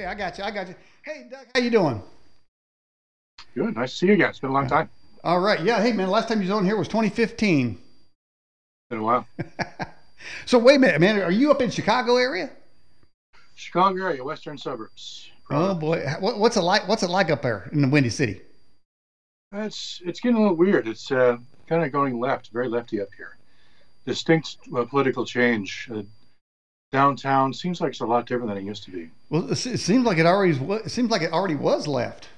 Okay, I got you. I got you. Hey, Doug, how you doing? Good. Nice to see you again. It's been a long time. All right. Yeah. Hey, man. Last time you was on here was 2015. Been a while. so wait a minute, man. Are you up in Chicago area? Chicago area, western suburbs. Oh boy, what, what's it like? What's it like up there in the Windy City? It's it's getting a little weird. It's uh, kind of going left, very lefty up here. Distinct uh, political change. Uh, downtown seems like it's a lot different than it used to be. Well, it seems like it already it seems like it already was left.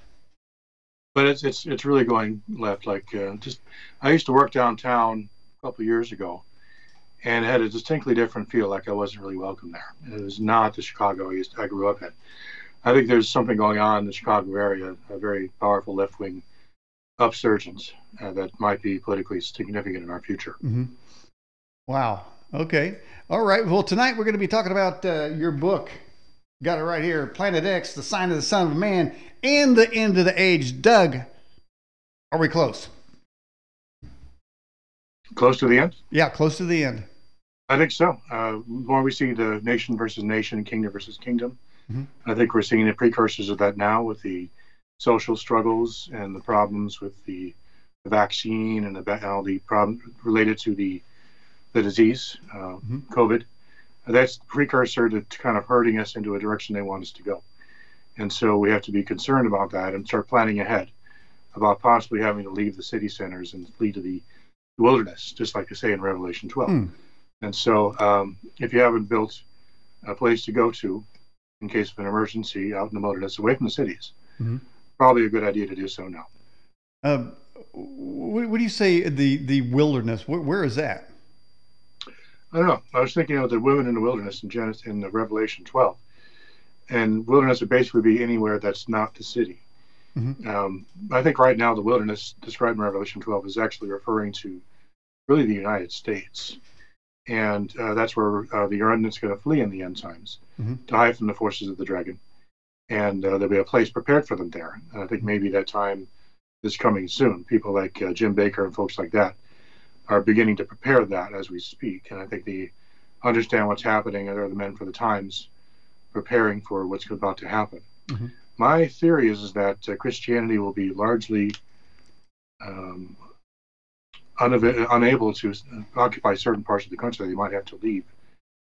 But it's it's it's really going left. Like uh, just, I used to work downtown a couple years ago, and it had a distinctly different feel. Like I wasn't really welcome there. It was not the Chicago I, used to, I grew up in. I think there's something going on in the Chicago area, a very powerful left wing upsurgence uh, that might be politically significant in our future. Mm-hmm. Wow. Okay. All right. Well, tonight we're going to be talking about uh, your book. Got it right here Planet X, The Sign of the Son of Man, and the End of the Age. Doug, are we close? Close to the end? Yeah, close to the end. I think so. Uh, more we see the nation versus nation, kingdom versus kingdom. Mm-hmm. I think we're seeing the precursors of that now with the social struggles and the problems with the, the vaccine and the, all the problems related to the the disease, uh, mm-hmm. COVID. That's the precursor to, to kind of hurting us into a direction they want us to go. And so we have to be concerned about that and start planning ahead about possibly having to leave the city centers and flee to the wilderness, just like I say in Revelation 12. Mm. And so um, if you haven't built a place to go to in case of an emergency out in the wilderness away from the cities, mm-hmm. probably a good idea to do so now. Um, what, what, do you say the the wilderness? where, where is that? I don't know. I was thinking of the women in the wilderness in Genesis in the Revelation 12, and wilderness would basically be anywhere that's not the city. Mm-hmm. Um, I think right now the wilderness described in Revelation 12 is actually referring to really the United States, and uh, that's where uh, the remnant's going to flee in the end times mm-hmm. to hide from the forces of the dragon, and uh, there'll be a place prepared for them there. And I think maybe that time is coming soon. People like uh, Jim Bakker and folks like that are beginning to prepare that as we speak. And I think they understand what's happening and they're the men for the times preparing for what's about to happen. Mm-hmm. My theory is, is that uh, Christianity will be largely um, unav- unable to occupy certain parts of the country. They might have to leave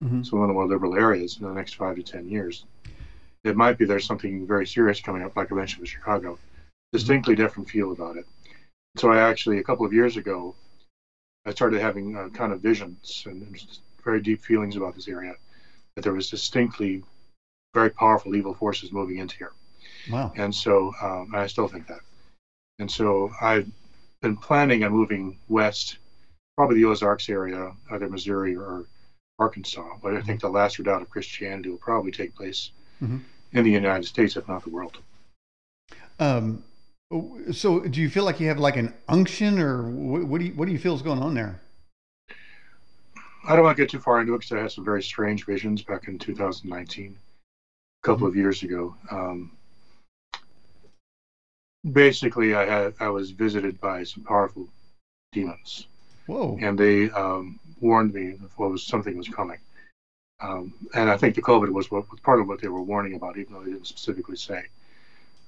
mm-hmm. some of the more liberal areas in the next five to ten years. It might be there's something very serious coming up, like I mentioned with Chicago. Distinctly different feel about it. So I actually, a couple of years ago, I started having uh, kind of visions and very deep feelings about this area that there was distinctly very powerful evil forces moving into here. Wow. And so um, I still think that. And so I've been planning on moving west, probably the Ozarks area, either Missouri or Arkansas. But I think mm-hmm. the last redoubt of Christianity will probably take place mm-hmm. in the United States, if not the world. Um, so, do you feel like you have like an unction, or what, what do you what do you feel is going on there? I don't want to get too far into it because I had some very strange visions back in 2019, a couple mm-hmm. of years ago. Um, basically, I had I was visited by some powerful demons. Whoa! And they um, warned me if what was something was coming. Um, and I think the COVID was what, part of what they were warning about, even though they didn't specifically say.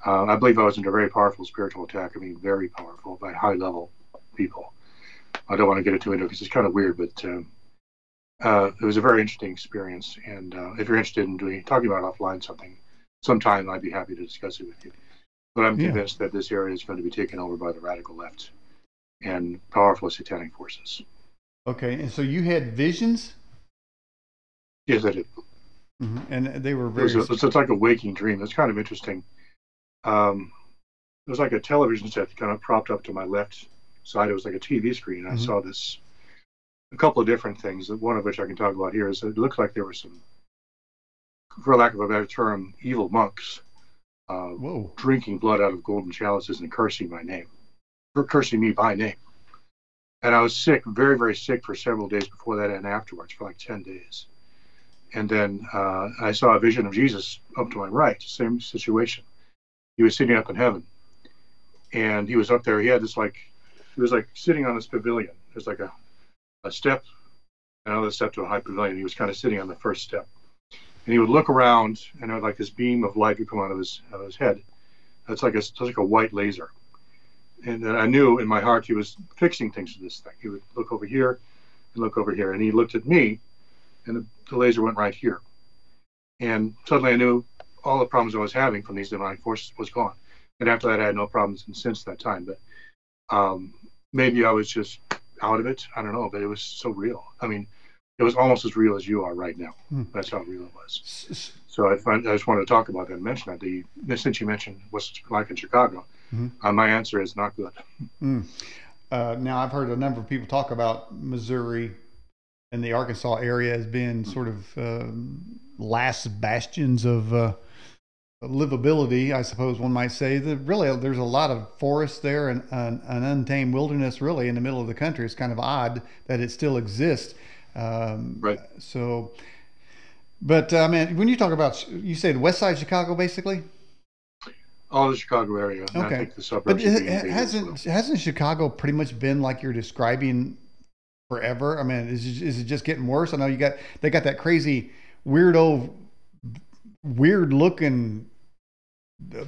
Uh, I believe I was under a very powerful spiritual attack. I mean, very powerful by high level people. I don't want to get into it because it's kind of weird, but uh, uh, it was a very interesting experience. And uh, if you're interested in doing talking about offline something, sometime I'd be happy to discuss it with you. But I'm yeah. convinced that this area is going to be taken over by the radical left and powerful satanic forces. Okay, and so you had visions? Yes, I did. Mm-hmm. And they were very. It's, a, it's, like a waking dream. It's kind of interesting um, it was like a television set kind of propped up to my left side. It was like a TV screen. Mm-hmm. I saw this, a couple of different things. One of which I can talk about here is it looked like there were some, for lack of a better term, evil monks uh, drinking blood out of golden chalices and cursing my name, or cursing me by name. And I was sick, very, very sick for several days before that and afterwards, for like 10 days. And then uh, I saw a vision of Jesus up to my right, same situation he was sitting up in heaven, and he was up there. He had this like he was like sitting on this pavilion. There's like a a step, another step to a high pavilion. He was kind of sitting on the first step, and he would look around, and would, like this beam of light would come out of his out of his head. That's like a it's like a white laser, and I knew in my heart he was fixing things with this thing. He would look over here, and look over here, and he looked at me, and the, the laser went right here, and suddenly I knew all the problems I was having from these demonic forces was gone. And after that, I had no problems since that time. But um, maybe I was just out of it. I don't know, but it was so real. I mean, it was almost as real as you are right now. Hmm. That's how real it was. So I, find, I just wanted to talk about that and mention that. The, since you mentioned what's it like in Chicago, mm-hmm. uh, my answer is not good. Mm. Uh, now, I've heard a number of people talk about Missouri and the Arkansas area as being sort of uh, last bastions of uh, livability, I suppose one might say. That really, there's a lot of forest there and an, untamed wilderness, really, in the middle of the country. It's kind of odd that it still exists. Um, right. So, but I uh, mean, when you talk about, you say the west side of Chicago, basically. All the Chicago area. Okay. I think the suburbs. But it, hasn't hasn't Chicago pretty much been like you're describing forever? I mean, is is it just getting worse? I know you got they got that crazy weirdo, weird looking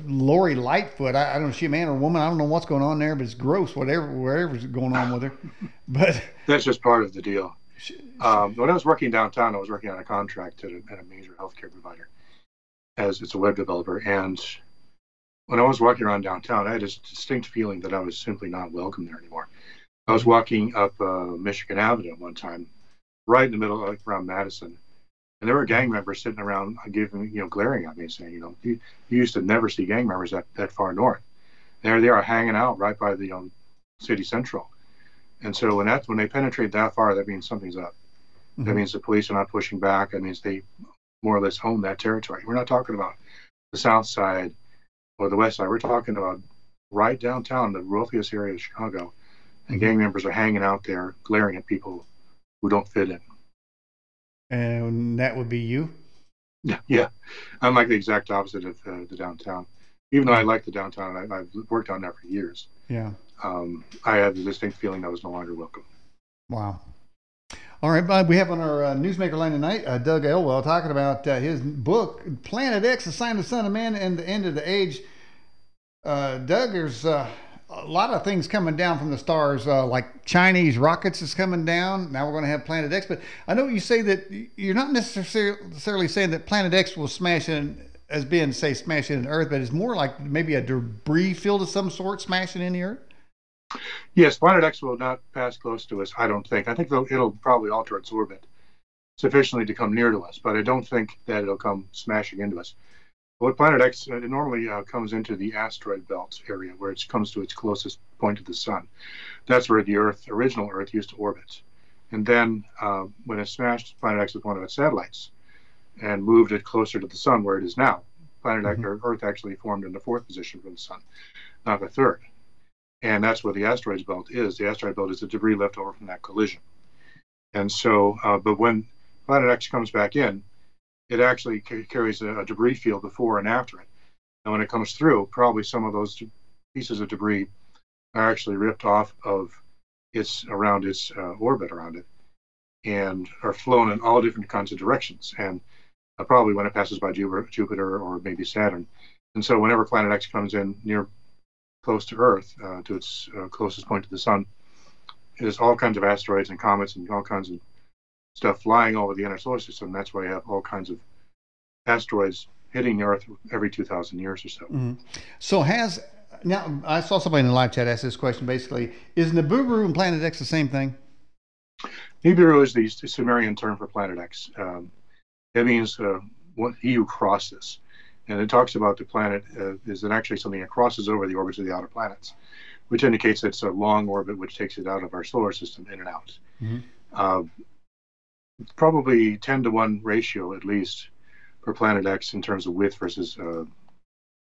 Lori Lightfoot. I, I, don't know, she a man or a woman. I don't know what's going on there, but it's gross. Whatever, whatever's going on with her. But that's just part of the deal. Um, when I was working downtown, I was working on a contract at a, at a major healthcare provider, as it's a web developer. And when I was walking around downtown, I had a distinct feeling that I was simply not welcome there anymore. I was walking up uh, Michigan Avenue one time, right in the middle, like around Madison, and there were gang members sitting around giving, you know, glaring at me saying, you know, you, you used to never see gang members that, that far north. There they are hanging out right by the um, city central. And so when that when they penetrate that far, that means something's up. Mm-hmm. That means the police are not pushing back. That means they more or less own that territory. We're not talking about the south side or the west side. We're talking about right downtown, the wealthiest area of Chicago. And mm-hmm. gang members are hanging out there, glaring at people who don't fit in and that would be you. Yeah, yeah. I'm like the exact opposite of uh, the downtown. Even though I like the downtown, I, have worked on that for years. Yeah. Um, I had the distinct feeling I was no longer welcome. Wow. All right, Bob, we have on our uh, newsmaker line tonight uh, Doug Elwell talking about uh, his book, Planet X, The Sign of the Son of Man and the End of the Age. Uh, Doug, there's uh, a lot of things coming down from the stars, uh, like Chinese rockets is coming down. Now we're going to have Planet X. But I know you say that you're not necessarily saying that Planet X will smash in as being, say, smashing in Earth, but it's more like maybe a debris field of some sort smashing in the Earth. Yes, Planet X will not pass close to us. I don't think. I think it'll probably alter its orbit sufficiently to come near to us, but I don't think that it'll come smashing into us. Well, Planet X uh, normally uh, comes into the asteroid belt area where it comes to its closest point to the sun. That's where the Earth, original Earth, used to orbit. And then uh, when it smashed Planet X with one of its satellites and moved it closer to the sun where it is now, Planet mm-hmm. X, Earth actually formed in the fourth position from the sun, not the third. And that's where the asteroid belt is. The asteroid belt is the debris left over from that collision. And so, uh, but when Planet X comes back in, it actually carries a, a, debris field before and after it. And when it comes through, probably some of those pieces of debris are actually ripped off of its around its uh, orbit around it and are flown in all different kinds of directions. And uh, probably when it passes by Jupiter, or maybe Saturn. And so whenever Planet X comes in near close to Earth, uh, to its uh, closest point to the Sun, there's all kinds of asteroids and comets and all kinds of stuff flying over the inner solar system. That's why you have all kinds of asteroids hitting the Earth every 2,000 years or so. Mm-hmm. So has now I saw somebody in the live chat ask this question. Basically, is Nibiru and Planet X the same thing? Nibiru is the Sumerian term for Planet X. Um, it means uh, what he who crosses, and it talks about the planet uh, is it actually something that crosses over the orbits of the outer planets, which indicates it's a long orbit which takes it out of our solar system in and out. Mm-hmm. Uh, probably 10 to 1 ratio at least for Planet X in terms of width versus uh,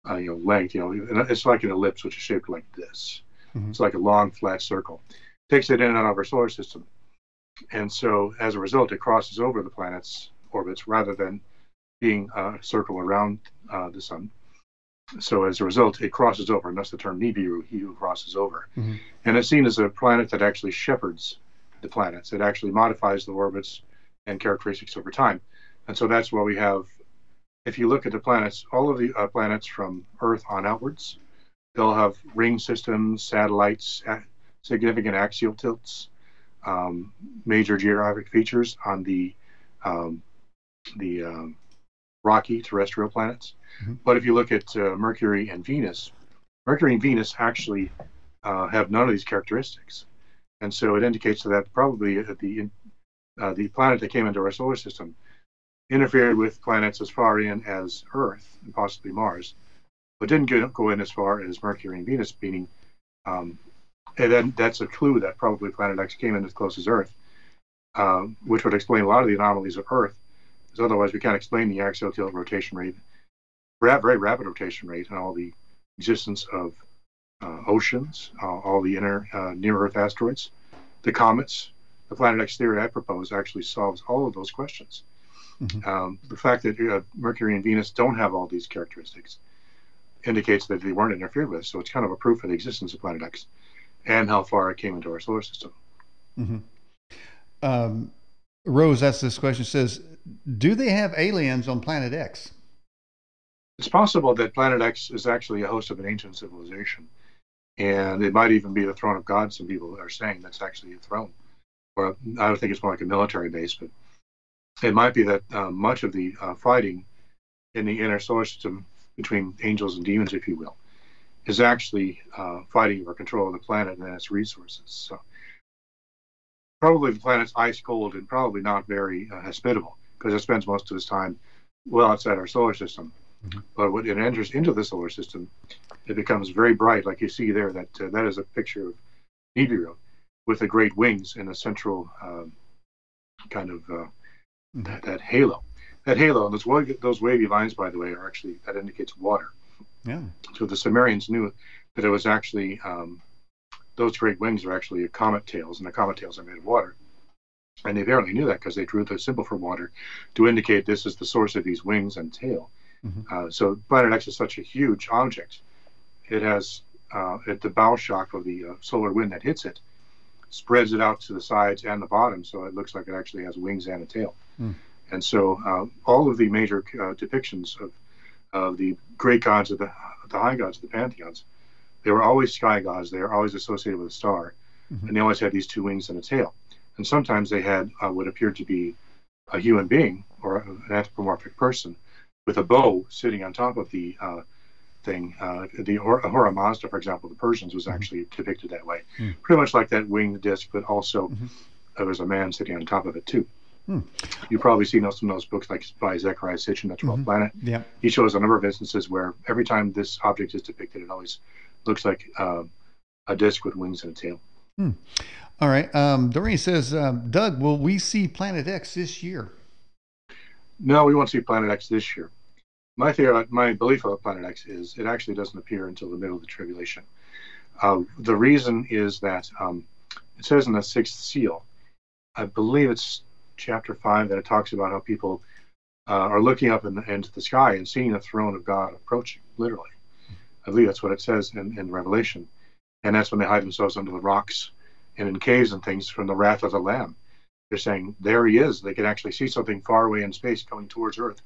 uh, you know length. You know, it's like an ellipse which is shaped like this. Mm-hmm. It's like a long flat circle. It Takes it in and out of our solar system, and so as a result, it crosses over the planet's orbits rather than being a circle around uh, the sun. So as a result, it crosses over, and that's the term Nibiru, he who crosses over. Mm-hmm. And it's seen as a planet that actually shepherds the planets. It actually modifies the orbits and characteristics over time. And so that's why we have, if you look at the planets, all of the uh, planets from Earth on outwards, they'll have ring systems, satellites, significant axial tilts, um, major geographic features on the um, the um, rocky terrestrial planets. Mm-hmm. But if you look at uh, Mercury and Venus, Mercury and Venus actually uh, have none of these characteristics, and so it indicates that probably the uh, the planet that came into our solar system interfered with planets as far in as Earth and possibly Mars, but didn't go in as far as Mercury and Venus, meaning um, and then that's a clue that probably Planet X came in as close as Earth, um, which would explain a lot of the anomalies of Earth, because otherwise we can't explain the axial tilt rotation rate, very rapid rotation rate, and all the existence of uh, oceans, uh, all the inner uh, near Earth asteroids, the comets. The Planet X theory I propose actually solves all of those questions. Mm-hmm. Um, the fact that uh, Mercury and Venus don't have all these characteristics indicates that they weren't interfered with. So it's kind of a proof of the existence of Planet X and how far it came into our solar system. Mm-hmm. Um, Rose asks this question: Says, do they have aliens on Planet X? It's possible that Planet X is actually a host of an ancient civilization, and it might even be the throne of God. Some people are saying that's actually a throne, or I don't think it's more like a military base, but it might be that uh, much of the uh, fighting in the inner solar system between angels and demons, if you will, is actually uh, fighting for control of the planet and its resources. So probably the planet's ice cold and probably not very uh, hospitable because it spends most of its time well outside our solar system. Mm-hmm. But when it enters into the solar system, it becomes very bright, like you see there. That uh, that is a picture of Nibiru with the great wings and a central um, kind of uh, that, that, halo. That halo, and those, those wavy lines, by the way, are actually that indicates water. Yeah. So the Sumerians knew that it was actually um, those great wings are actually comet tails, and the comet tails are made of water. And they apparently knew that because they drew the symbol for water to indicate this is the source of these wings and tail. Mm-hmm. Uh, so Planet X is such a huge object. It has uh, at the bow shock of the uh, solar wind that hits it spreads it out to the sides and the bottom, so it looks like it actually has wings and a tail. Mm. And so uh, all of the major uh, depictions of of the great gods of the, the high gods, of the pantheons, they were always sky gods. They were always associated with a star, mm-hmm. and they always had these two wings and a tail. And sometimes they had uh, what appeared to be a human being or an anthropomorphic person with a bow sitting on top of the uh, thing. Uh, the Ahura Mazda, for example, the Persians was mm-hmm. actually depicted that way, mm-hmm. pretty much like that winged disc, but also mm-hmm. there was a man sitting on top of it too. Hmm. You've probably seen some of those books, like by Zecharia Sitchin, The 12th mm-hmm. Planet. Yeah. He shows a number of instances where every time this object is depicted, it always looks like uh, a disc with wings and a tail. Hmm. All right. Um, Doreen says, um, Doug, will we see Planet X this year? No, we won't see Planet X this year. My theory, my belief about Planet X is it actually doesn't appear until the middle of the tribulation. Uh, the reason is that um, it says in the sixth seal, I believe it's chapter five that it talks about how people uh, are looking up in the, into the sky and seeing the throne of God approaching, literally. I believe that's what it says in, in Revelation. And that's when they hide themselves under the rocks and in caves and things from the wrath of the Lamb. They're saying, there he is. They can actually see something far away in space coming towards Earth.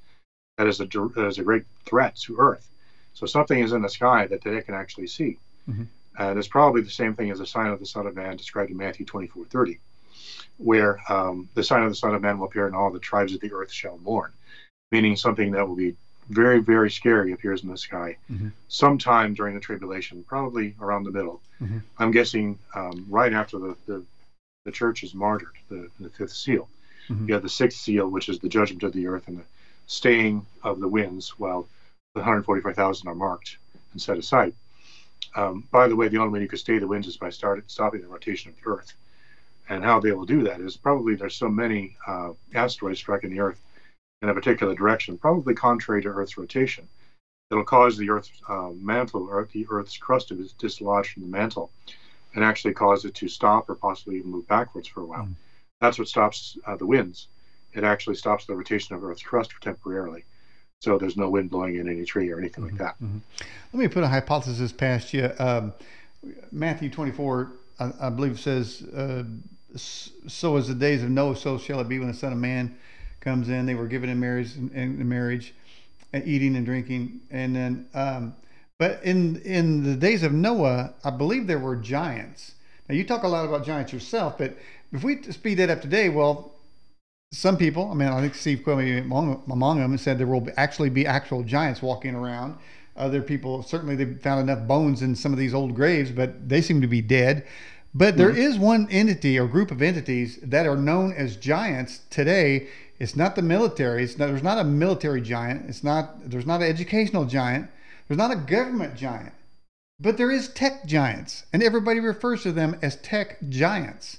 That is a, that is a great threat to Earth. So something is in the sky that they can actually see. Mm-hmm. And it's probably the same thing as the sign of the Son of Man described in Matthew 24 30 where um, the sign of the Son of Man will appear, and all the tribes of the earth shall mourn, meaning something that will be very, very scary appears in the sky mm-hmm. sometime during the tribulation, probably around the middle. Mm-hmm. I'm guessing um, right after the, the, the, church is martyred, the, the fifth seal. Mm-hmm. You have the sixth seal, which is the judgment of the earth and the staying of the winds, while the 145,000 are marked and set aside. Um, by the way, the only way you could stay the winds is by start, stopping the rotation of the earth and how they will do that is probably there's so many uh, asteroids striking the Earth in a particular direction, probably contrary to Earth's rotation. It'll cause the Earth's uh, mantle or the Earth's crust to dislodge from the mantle and actually cause it to stop or possibly even move backwards for a while. Mm. That's what stops uh, the winds. It actually stops the rotation of Earth's crust temporarily. So there's no wind blowing in any tree or anything mm-hmm, like that. Mm-hmm. Let me put a hypothesis past you. Um, Matthew 24, I, I believe, says uh, so as the days of Noah, so shall it be when the Son of Man comes in. They were given in marriage and in marriage, and eating and drinking, and then. Um, but in in the days of Noah, I believe there were giants. Now you talk a lot about giants yourself, but if we speed that up today, well, some people, I mean, I think Steve Quimby among, among them said there will actually be actual giants walking around. Other people certainly they found enough bones in some of these old graves, but they seem to be dead. But there mm-hmm. is one entity or group of entities that are known as giants today. It's not the military. It's not, there's not a military giant. It's not. There's not an educational giant. There's not a government giant. But there is tech giants, and everybody refers to them as tech giants.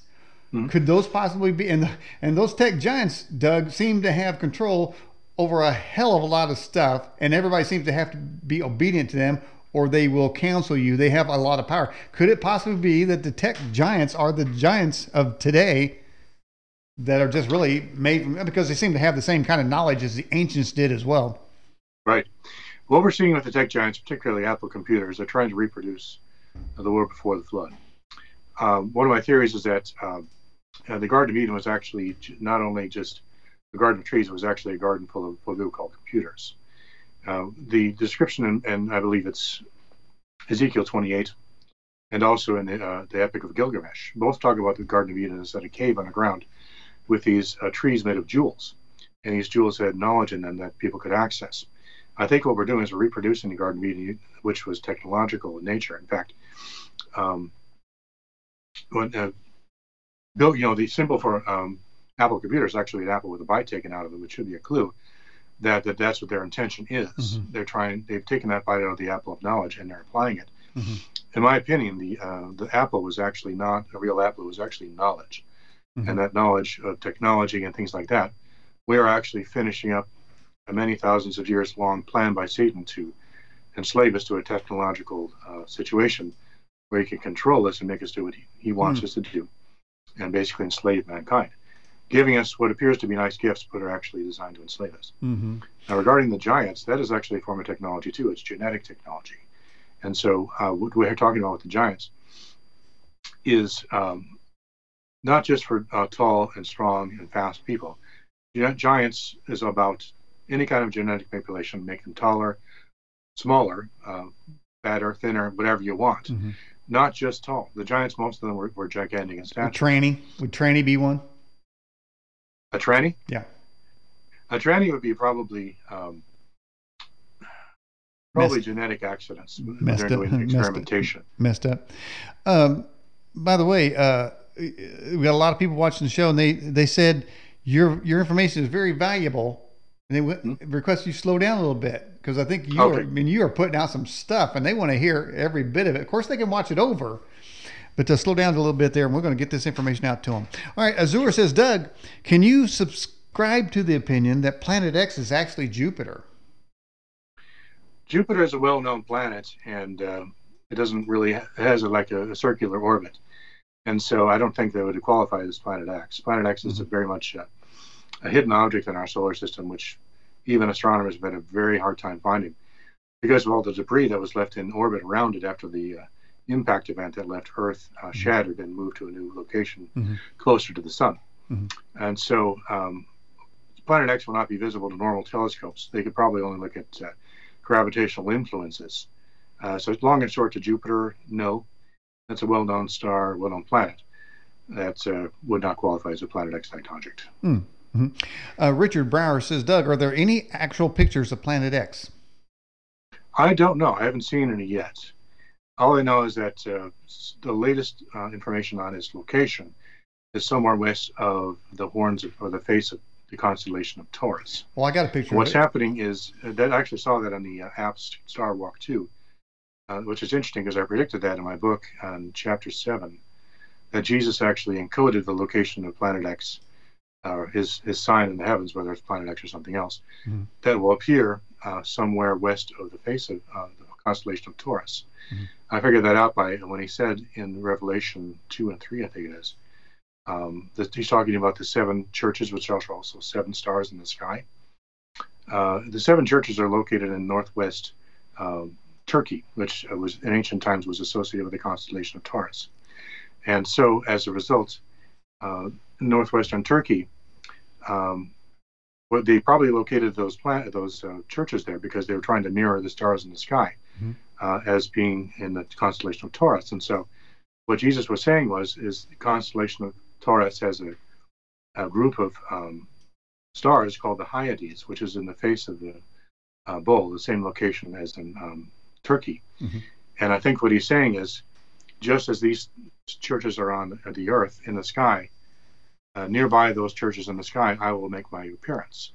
Mm-hmm. Could those possibly be? And and those tech giants, Doug, seem to have control over a hell of a lot of stuff, and everybody seems to have to be obedient to them, or they will cancel you. They have a lot of power. Could it possibly be that the tech giants are the giants of today that are just really made from, because they seem to have the same kind of knowledge as the ancients did as well? Right. What we're seeing with the tech giants, particularly Apple computers, they're trying to reproduce the world before the flood. Um, one of my theories is that um, uh, the Garden of Eden was actually not only just the Garden of Trees, it was actually a garden full of what we would call computers. Uh, the description, and, and, I believe it's Ezekiel 28, and also in the, uh, the Epic of Gilgamesh, both talk about the Garden of Eden as a cave underground with these uh, trees made of jewels. And these jewels had knowledge in them that people could access. I think what we're doing is we're reproducing the Garden of Eden, which was technological in nature. In fact, um, when, uh, built, you know, the symbol for um, Apple computers actually an apple with a bite taken out of it, which should be a clue that, that that's what their intention is. Mm-hmm. They're trying, they've taken that bite out of the apple of knowledge and they're applying it. Mm-hmm. In my opinion, the uh, the apple was actually not a real apple; it was actually knowledge, mm-hmm. and that knowledge of technology and things like that. We are actually finishing up a many thousands of years long plan by Satan to enslave us to a technological uh, situation where he can control us and make us do what he, he wants mm. us to do and basically enslave mankind, giving us what appears to be nice gifts but are actually designed to enslave us. Mm-hmm. Now, regarding the giants, that is actually a form of technology too. It's genetic technology. And so, uh, what we're talking about with the giants is um, not just for uh, tall and strong and fast people. Giants is about any kind of genetic manipulation, make them taller, smaller, uh, fatter, thinner, whatever you want. Mm-hmm. Not just tall. The giants, most of them were, were gigantic in stature. A tranny would tranny be one? A tranny? Yeah. A tranny would be probably um, probably messed, genetic accidents. Messed up. experimentation. Messed up. Um, by the way, uh, we got a lot of people watching the show, and they they said your your information is very valuable and they went, mm-hmm. request you slow down a little bit because I think you okay. are, I mean, you are putting out some stuff and they want to hear every bit of it. Of course, they can watch it over, but to slow down a little bit there, and we're going to get this information out to them. All right, Azur says, Doug, can you subscribe to the opinion that Planet X is actually Jupiter? Jupiter is a well-known planet, and uh, it doesn't really it has a, like a, a, circular orbit, and so I don't think that would qualify as Planet X. Planet X mm-hmm. is very much uh, a hidden object in our solar system, which even astronomers have had a very hard time finding because of all the debris that was left in orbit around it after the uh, impact event that left Earth uh, mm-hmm. shattered and moved to a new location mm-hmm. closer to the sun. Mm-hmm. And so, um, Planet X will not be visible to normal telescopes. They could probably only look at uh, gravitational influences. Uh, so, long and short to Jupiter, no. That's a well known star, well known planet that uh, would not qualify as a Planet X type object. Mm. Mm-hmm. Uh, Richard Brower says, Doug, are there any actual pictures of Planet X? I don't know. I haven't seen any yet. All I know is that uh, the latest uh, information on its location is somewhere west of the horns of, or the face of the constellation of Taurus. Well, I got a picture. What's happening is uh, that I actually saw that on the uh, apps Star Walk 2, uh, which is interesting because I predicted that in my book on chapter 7, that Jesus actually encoded the location of Planet X or his his sign in the heavens, whether it's planet X or something else, mm-hmm. that will appear uh, somewhere west of the face of uh, the constellation of Taurus. Mm-hmm. I figured that out by when he said in Revelation two and three, I think it is. Um, that he's talking about the seven churches, which are also seven stars in the sky. Uh, the seven churches are located in northwest um, Turkey, which was in ancient times was associated with the constellation of Taurus. And so, as a result, uh, northwestern Turkey, um, well, they probably located those planet those uh, churches there because they were trying to mirror the stars in the sky mm-hmm. uh, as being in the constellation of Taurus. And so, what Jesus was saying was, is the constellation of Taurus has a, a group of um, stars called the Hyades, which is in the face of the uh, bull, the same location as in um, Turkey. Mm-hmm. And I think what he's saying is, just as these churches are on the earth in the sky, uh, nearby those churches in the sky, I will make my appearance.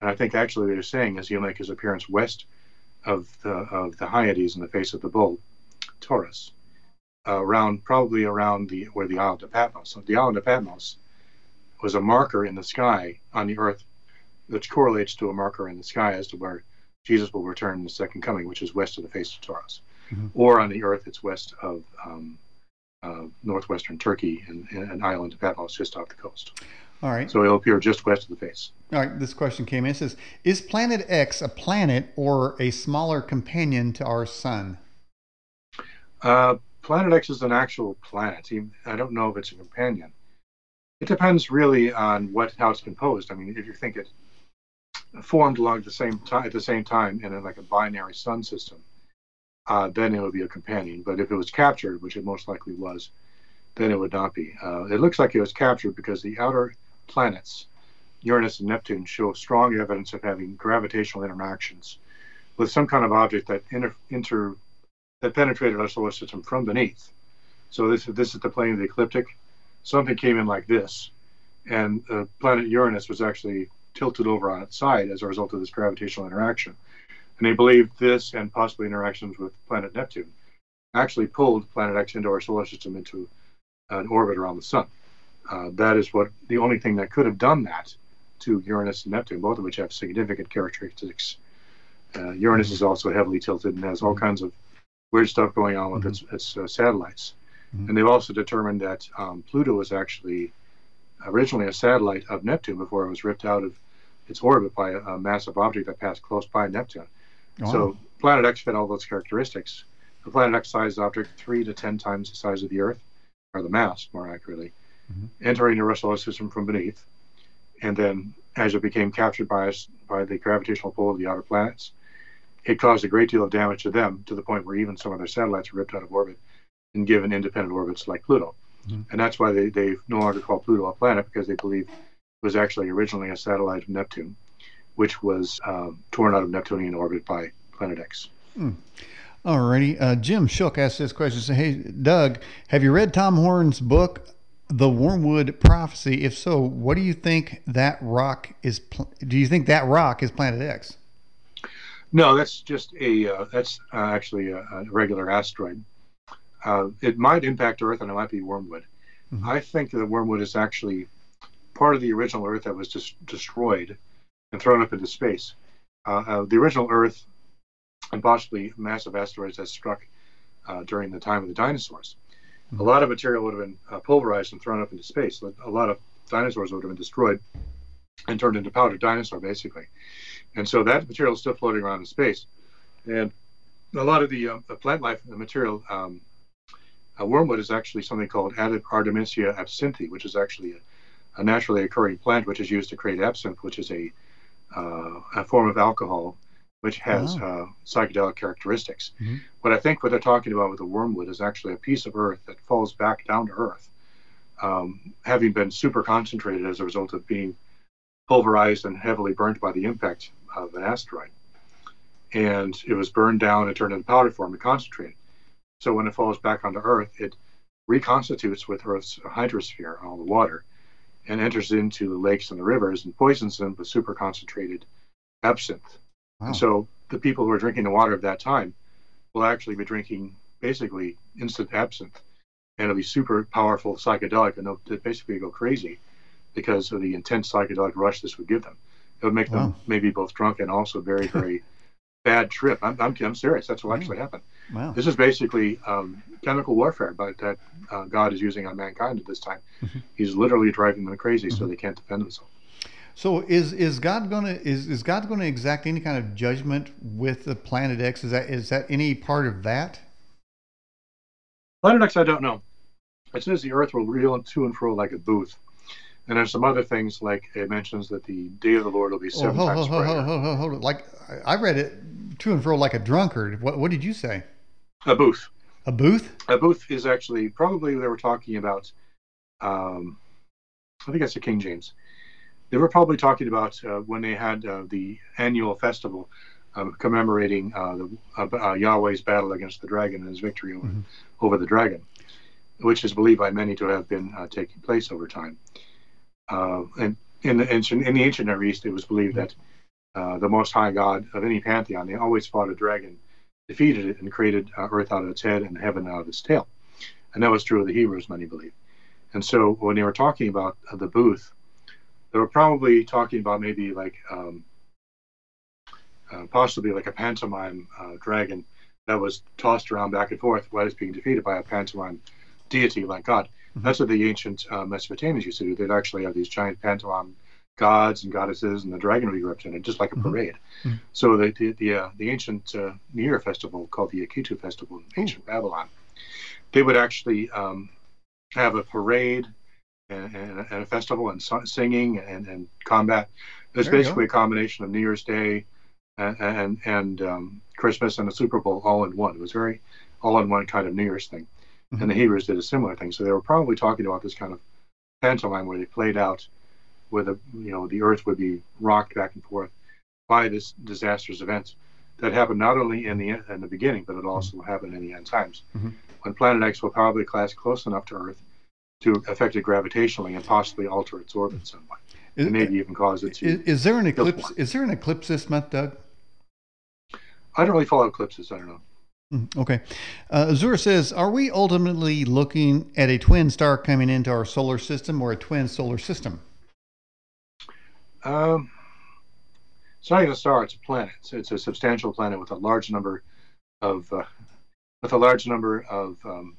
And I think actually what he's saying is he'll make his appearance west of the of the Hyades in the face of the bull, Taurus, uh, around probably around the where the island of Patmos. So the island of Patmos was a marker in the sky on the earth, which correlates to a marker in the sky as to where Jesus will return in the second coming, which is west of the face of Taurus. Mm-hmm. Or on the earth, it's west of um, northwestern Turkey and, and an island of Patmos just off the coast. All right. So it'll appear just west of the face. All right. This question came in. It says, "Is Planet X a planet or a smaller companion to our sun?" Uh, planet X is an actual planet. I don't know if it's a companion. It depends really on what how it's composed. I mean, if you think it formed along the same time at the same time in a, like a binary sun system, uh, then it would be a companion. But if it was captured, which it most likely was, then it would not be. Uh, it looks like it was captured because the outer planets, Uranus and Neptune, show strong evidence of having gravitational interactions with some kind of object that inter, inter that penetrated our solar system from beneath. So this this is the plane of the ecliptic. Something came in like this, and the planet Uranus was actually tilted over on its side as a result of this gravitational interaction. And they believe this and possibly interactions with planet Neptune actually pulled planet X into our solar system into an orbit around the sun. Uh, that is what the only thing that could have done that to Uranus and Neptune, both of which have significant characteristics. Uh, Uranus is also heavily tilted and has all mm-hmm. kinds of weird stuff going on with mm-hmm. its, its uh, satellites. Mm-hmm. And they've also determined that um, Pluto was actually originally a satellite of Neptune before it was ripped out of its orbit by a, a massive object that passed close by Neptune. So Planet X fit all those characteristics. The Planet X sized object, three to ten times the size of the Earth, or the mass more accurately, mm-hmm. entering the solar system from beneath. And then as it became captured by us by the gravitational pull of the outer planets, it caused a great deal of damage to them to the point where even some of their satellites were ripped out of orbit and given independent orbits like Pluto. Mm-hmm. And that's why they, they no longer call Pluto a planet because they believe it was actually originally a satellite of Neptune which was um, torn out of Neptunian orbit by Planet X. Hmm. Alrighty. Uh, Jim Shook asked this question. Say, hey, Doug, have you read Tom Horn's book, The Wormwood Prophecy? If so, what do you think that rock is? Pl- do you think that rock is Planet X? No, that's just a uh, that's uh, actually a, a, regular asteroid. Uh, it might impact Earth, and it might be wormwood. Mm-hmm. I think that wormwood is actually part of the original Earth that was just destroyed and thrown up into space. Uh, uh, the original Earth and possibly massive asteroids that struck uh, during the time of the dinosaurs. Mm-hmm. A lot of material would have been uh, pulverized and thrown up into space. A lot of dinosaurs would have been destroyed and turned into powdered dinosaur, basically. And so that material is still floating around in space. And a lot of the, uh, plant life the material, um, wormwood is actually something called Artemisia absinthe, which is actually a, a, naturally occurring plant which is used to create absinthe, which is a uh, a form of alcohol which has oh. uh, psychedelic characteristics. Mm-hmm. What I think what they're talking about with the wormwood is actually a piece of earth that falls back down to earth, um, having been super concentrated as a result of being pulverized and heavily burnt by the impact of an asteroid. And it was burned down and turned into powder form and concentrated. So when it falls back onto Earth, it reconstitutes with Earth's hydrosphere, all the water, and enters into the lakes and the rivers and poisons them with super concentrated absinthe. Wow. And so the people who are drinking the water of that time will actually be drinking basically instant absinthe. And it'll be super powerful psychedelic, and they'll basically go crazy because of the intense psychedelic rush this would give them. It would make wow. them maybe both drunk and also very, very bad trip. I'm, I'm, I'm serious. That's what actually happened. Wow. This is basically um, chemical warfare, but that uh, God is using on mankind at this time. Mm-hmm. He's literally driving them crazy, mm-hmm. so they can't defend themselves. So is is God going to is, is God to exact any kind of judgment with the Planet X? Is that is that any part of that? Planet X, I don't know. It says the Earth will reel to and fro like a booth. And there's some other things like it mentions that the day of the Lord will be Oh, seven hold, times hold, hold, brighter. hold, hold, hold, hold. Like I read it to and fro like a drunkard. What what did you say? A booth. A booth? A booth is actually probably they were talking about. Um, I think that's the King James. They were probably talking about uh, when they had uh, the annual festival um, commemorating uh, the, uh, uh, Yahweh's battle against the dragon and his victory over, Mhm. over the dragon, which is believed by many to have been uh, taking place over time. Uh, and in the ancient in the ancient Near East, it was believed that uh, the Most High God of any pantheon, they always fought a dragon, defeated it, and created uh, earth out of its head and heaven out of its tail. And that was true of the Hebrews, many believe. And so when they were talking about uh, the booth, they were probably talking about maybe like um, uh, possibly like a pantomime dragon that was tossed around back and forth while it's being defeated by a pantomime deity like God. Mhm. That's what the ancient uh, Mesopotamians used to do. They'd actually have these giant pantomime gods and goddesses, and the dragon would be represented, just like a Mhm. parade. Mhm. So the the the, uh, the ancient uh, New Year festival called the Akitu festival in ancient Babylon, they would actually um, have a parade and, and, and a festival and so- singing and, and combat. It was There basically a combination of New Year's Day and and, and um, Christmas and the Super Bowl all in one. It was very all in one kind of New Year's thing. And the Hebrews did a similar thing. So they were probably talking about this kind of pantomime where they played out where the you know the earth would be rocked back and forth by this disastrous event that happened not only in the in the beginning, but it also happened in the end times. Mhm. When Planet X will probably class close enough to Earth to affect it gravitationally and possibly alter its orbit somewhat, Is, and maybe even cause it to. is, is there an eclipse? Is there an eclipse this month, Doug? I don't really follow eclipses. I don't know. Mm, Okay. Uh, Azura says, Are we ultimately looking at a twin star coming into our solar system or a twin solar system? Um, it's not even a star; it's a planet. It's, it's a substantial planet with a large number of uh, with a large number of um,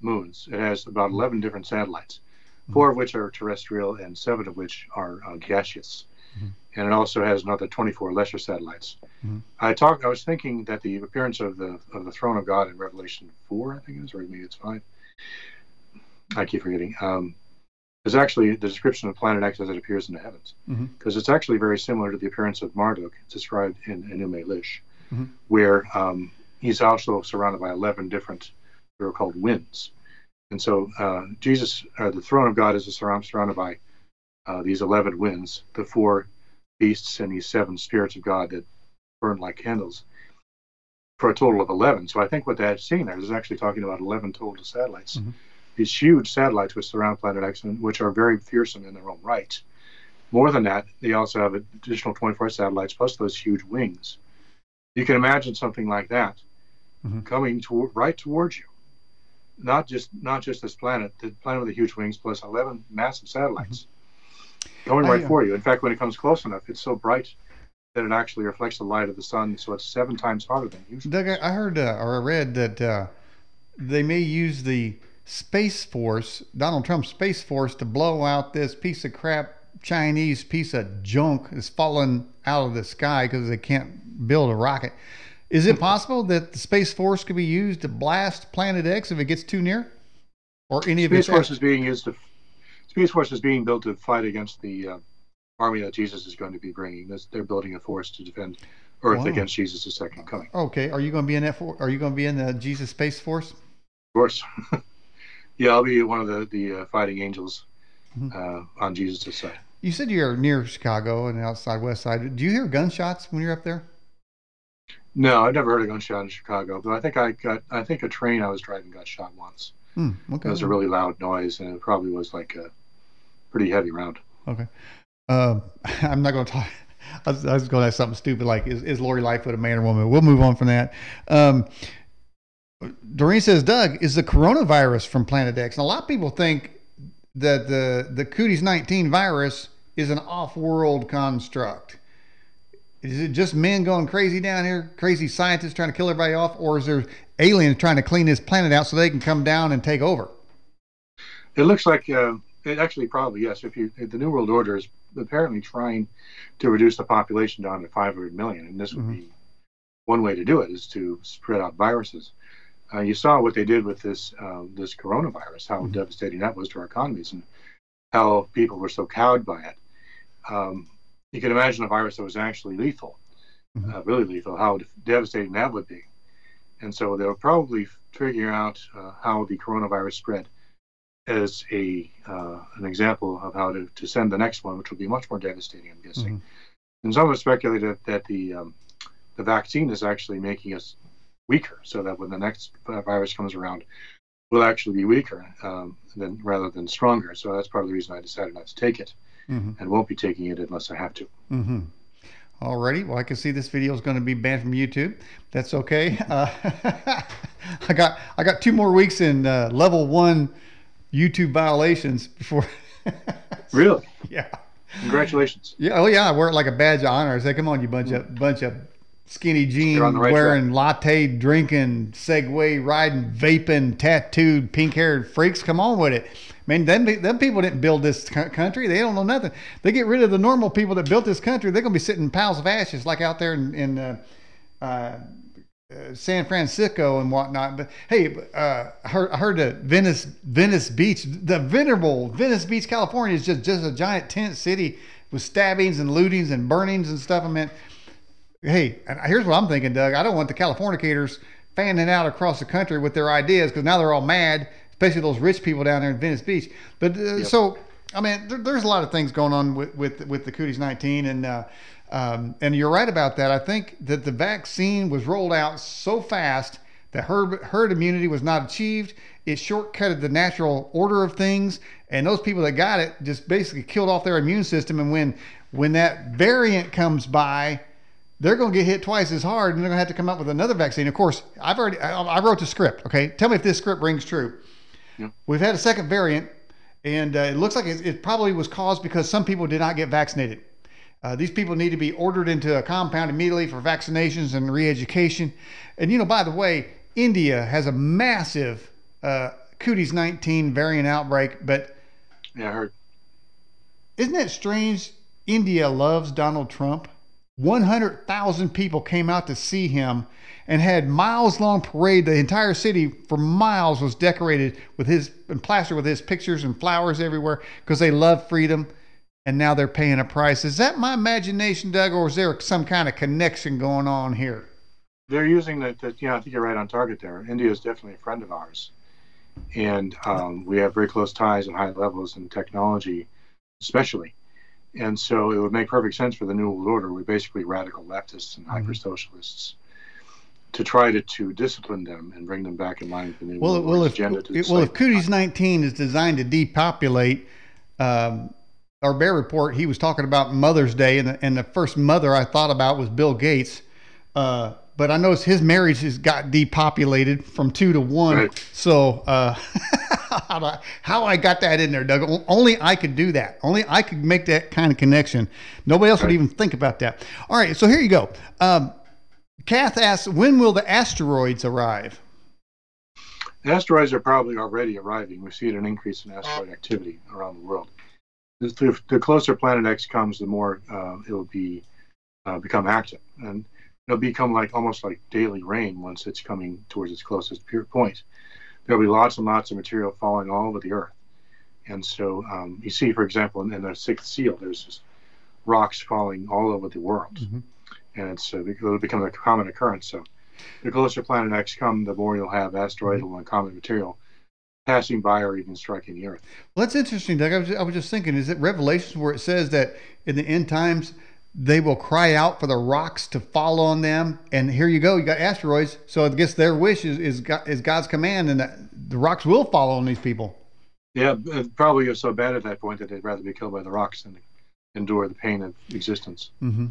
moons. It has about eleven different satellites, four of which are terrestrial and seven of which are uh, gaseous. Mhm. And it also has another twenty-four lesser satellites. Mhm. I talked. I was thinking that the appearance of the of the throne of God in Revelation four, I think it is, or maybe it's five. I keep forgetting. Um, is actually the description of Planet X as it appears in the heavens Mhm. because it's actually very similar to the appearance of Marduk described in Enuma Elish, Mhm. where um, he's also surrounded by 11 different, they're called winds. And so uh, Jesus, uh, the throne of God is surround, surrounded by uh, these 11 winds, the four beasts and these seven spirits of God that burn like candles for a total of 11. So I think what that's seeing there is actually talking about 11 total satellites. Mhm. These huge satellites which surround Planet X, which are very fearsome in their own right. More than that, they also have additional 24 satellites plus those huge wings. You can imagine something like that Mhm. coming to, right towards you. Not just not just this planet, the planet with the huge wings plus 11 massive satellites going I, right uh, for you. In fact, when it comes close enough, it's so bright that it actually reflects the light of the sun, so it's seven times hotter than usual. Doug, I I heard uh, or I read that uh, they may use the Space Force, Donald Trump's Space Force, to blow out this piece of crap Chinese piece of junk that's fallen out of the sky because they can't build a rocket. Is it possible that the Space Force could be used to blast Planet X if it gets too near? Or any of Space its Force is being used to. Space Force is being built to fight against the uh, army that Jesus is going to be bringing. This, they're building a force to defend Earth Wow. against Jesus' second coming. Okay, are you going to be in that? For, are you going to be in the Jesus Space Force? Of course. yeah, I'll be one of the the uh, fighting angels Mhm. uh, on Jesus' side. You said you're near Chicago and outside West Side. Do you hear gunshots when you're up there? No, I've never heard a gunshot in Chicago, but I think I got. I think a train I was driving got shot once. Okay, It was a really loud noise, and it probably was like a pretty heavy round. Okay. Um, I'm not going to talk. I was, was going to ask something stupid like, is, is Lori Lightfoot a man or woman? We'll move on from that. Um, Doreen says, Doug, is the coronavirus from Planet X? And a lot of people think that the, the Cooties 19 virus is an off world construct. Is it just men going crazy down here, crazy scientists trying to kill everybody off, or is there aliens trying to clean this planet out so they can come down and take over? It looks like uh, it actually probably yes. If you the New World Order is apparently trying to reduce the population down to 500 million, and this would Mhm. be one way to do it is to spread out viruses. Uh, you saw what they did with this uh, this coronavirus, how Mhm. devastating that was to our economies, and how people were so cowed by it. Um, you can imagine a virus that was actually lethal, mm-hmm. uh, really lethal, how devastating that would be. And so they were probably figuring out uh, how the coronavirus spread as a uh, an example of how to, to send the next one, which will be much more devastating, I'm guessing. Mm-hmm. And some have speculated that the um, the vaccine is actually making us weaker, so that when the next virus comes around, we'll actually be weaker um, than rather than stronger. So that's part of the reason I decided not to take it, mm-hmm. and won't be taking it unless I have to. Mm-hmm. Alrighty, well, I can see this video is going to be banned from YouTube. That's okay. Uh, I got I got two more weeks in uh, level one YouTube violations before. really? Yeah. Congratulations. Yeah. Oh yeah. I wear it like a badge of honor. I say, come on, you bunch of bunch of skinny jeans, right wearing track. latte, drinking, Segway riding, vaping, tattooed, pink haired freaks. Come on with it. Man, them, them people didn't build this country. They don't know nothing. They get rid of the normal people that built this country. They're going to be sitting in piles of ashes like out there in, in uh, uh, uh, San Francisco and whatnot. But hey, uh, I heard, I heard that Venice, Venice Beach, the venerable Venice Beach, California is just, just a giant tent city with stabbings and lootings and burnings and stuff. I mean, hey, here's what I'm thinking, Doug. I don't want the Californicators fanning out across the country with their ideas because now they're all mad, especially those rich people down there in Venice Beach. But uh, yep. so, I mean, there, there's a lot of things going on with with, with the Cooties 19, and uh, um, and you're right about that. I think that the vaccine was rolled out so fast that herd herd immunity was not achieved. It shortcutted the natural order of things, and those people that got it just basically killed off their immune system. And when when that variant comes by they're going to get hit twice as hard and they're going to have to come up with another vaccine. Of course, I've already, I, wrote the script. Okay. Tell me if this script rings true. Yeah. We've had a second variant and uh, it looks like it, it, probably was caused because some people did not get vaccinated. Uh, these people need to be ordered into a compound immediately for vaccinations and re-education. And you know, by the way, India has a massive uh, Cooties 19 variant outbreak, but yeah, I heard. Isn't it strange? India loves Donald Trump. 100,000 people came out to see him and had miles long parade. The entire city for miles was decorated with his and plastered with his pictures and flowers everywhere because they love freedom. And now they're paying a price. Is that my imagination, Doug, or is there some kind of connection going on here? They're using that. The, you know, I think you're right on target there. India is definitely a friend of ours, and um, we have very close ties and high levels in technology, especially. And so it would make perfect sense for the New World Order, we're basically radical leftists and mm-hmm. hyper socialists, to try to, to discipline them and bring them back in line with the New well, World well, if, agenda. well, if Cooties 19 is designed to depopulate, um, our Bear Report, he was talking about Mother's Day, and the, and the first mother I thought about was Bill Gates. Uh, but I noticed his marriage has got depopulated from two to one. Right. So uh, how, I, how I got that in there, Doug? Only I could do that. Only I could make that kind of connection. Nobody else right. would even think about that. All right, so here you go. Um, Kath asks, when will the asteroids arrive? Asteroids are probably already arriving. We see an increase in asteroid activity around the world. The, the closer Planet X comes, the more uh, it will be uh, become active. And it'll become like almost like daily rain once it's coming towards its closest point. There'll be lots and lots of material falling all over the earth. And so um, you see, for example, in, in, the sixth seal, there's just rocks falling all over the world. Mm-hmm. And it's, uh, it'll become a common occurrence. So the closer Planet X come, the more you'll have asteroidal and common material passing by or even striking the earth. Well, that's interesting, Doug. I was, I was just thinking, is it Revelations where it says that in the end times, they will cry out for the rocks to fall on them. And here you go, you got asteroids. So I guess their wish is is, God, is God's command, and the, the rocks will fall on these people. Yeah, probably are so bad at that point that they'd rather be killed by the rocks than endure the pain of existence. Mm-hmm.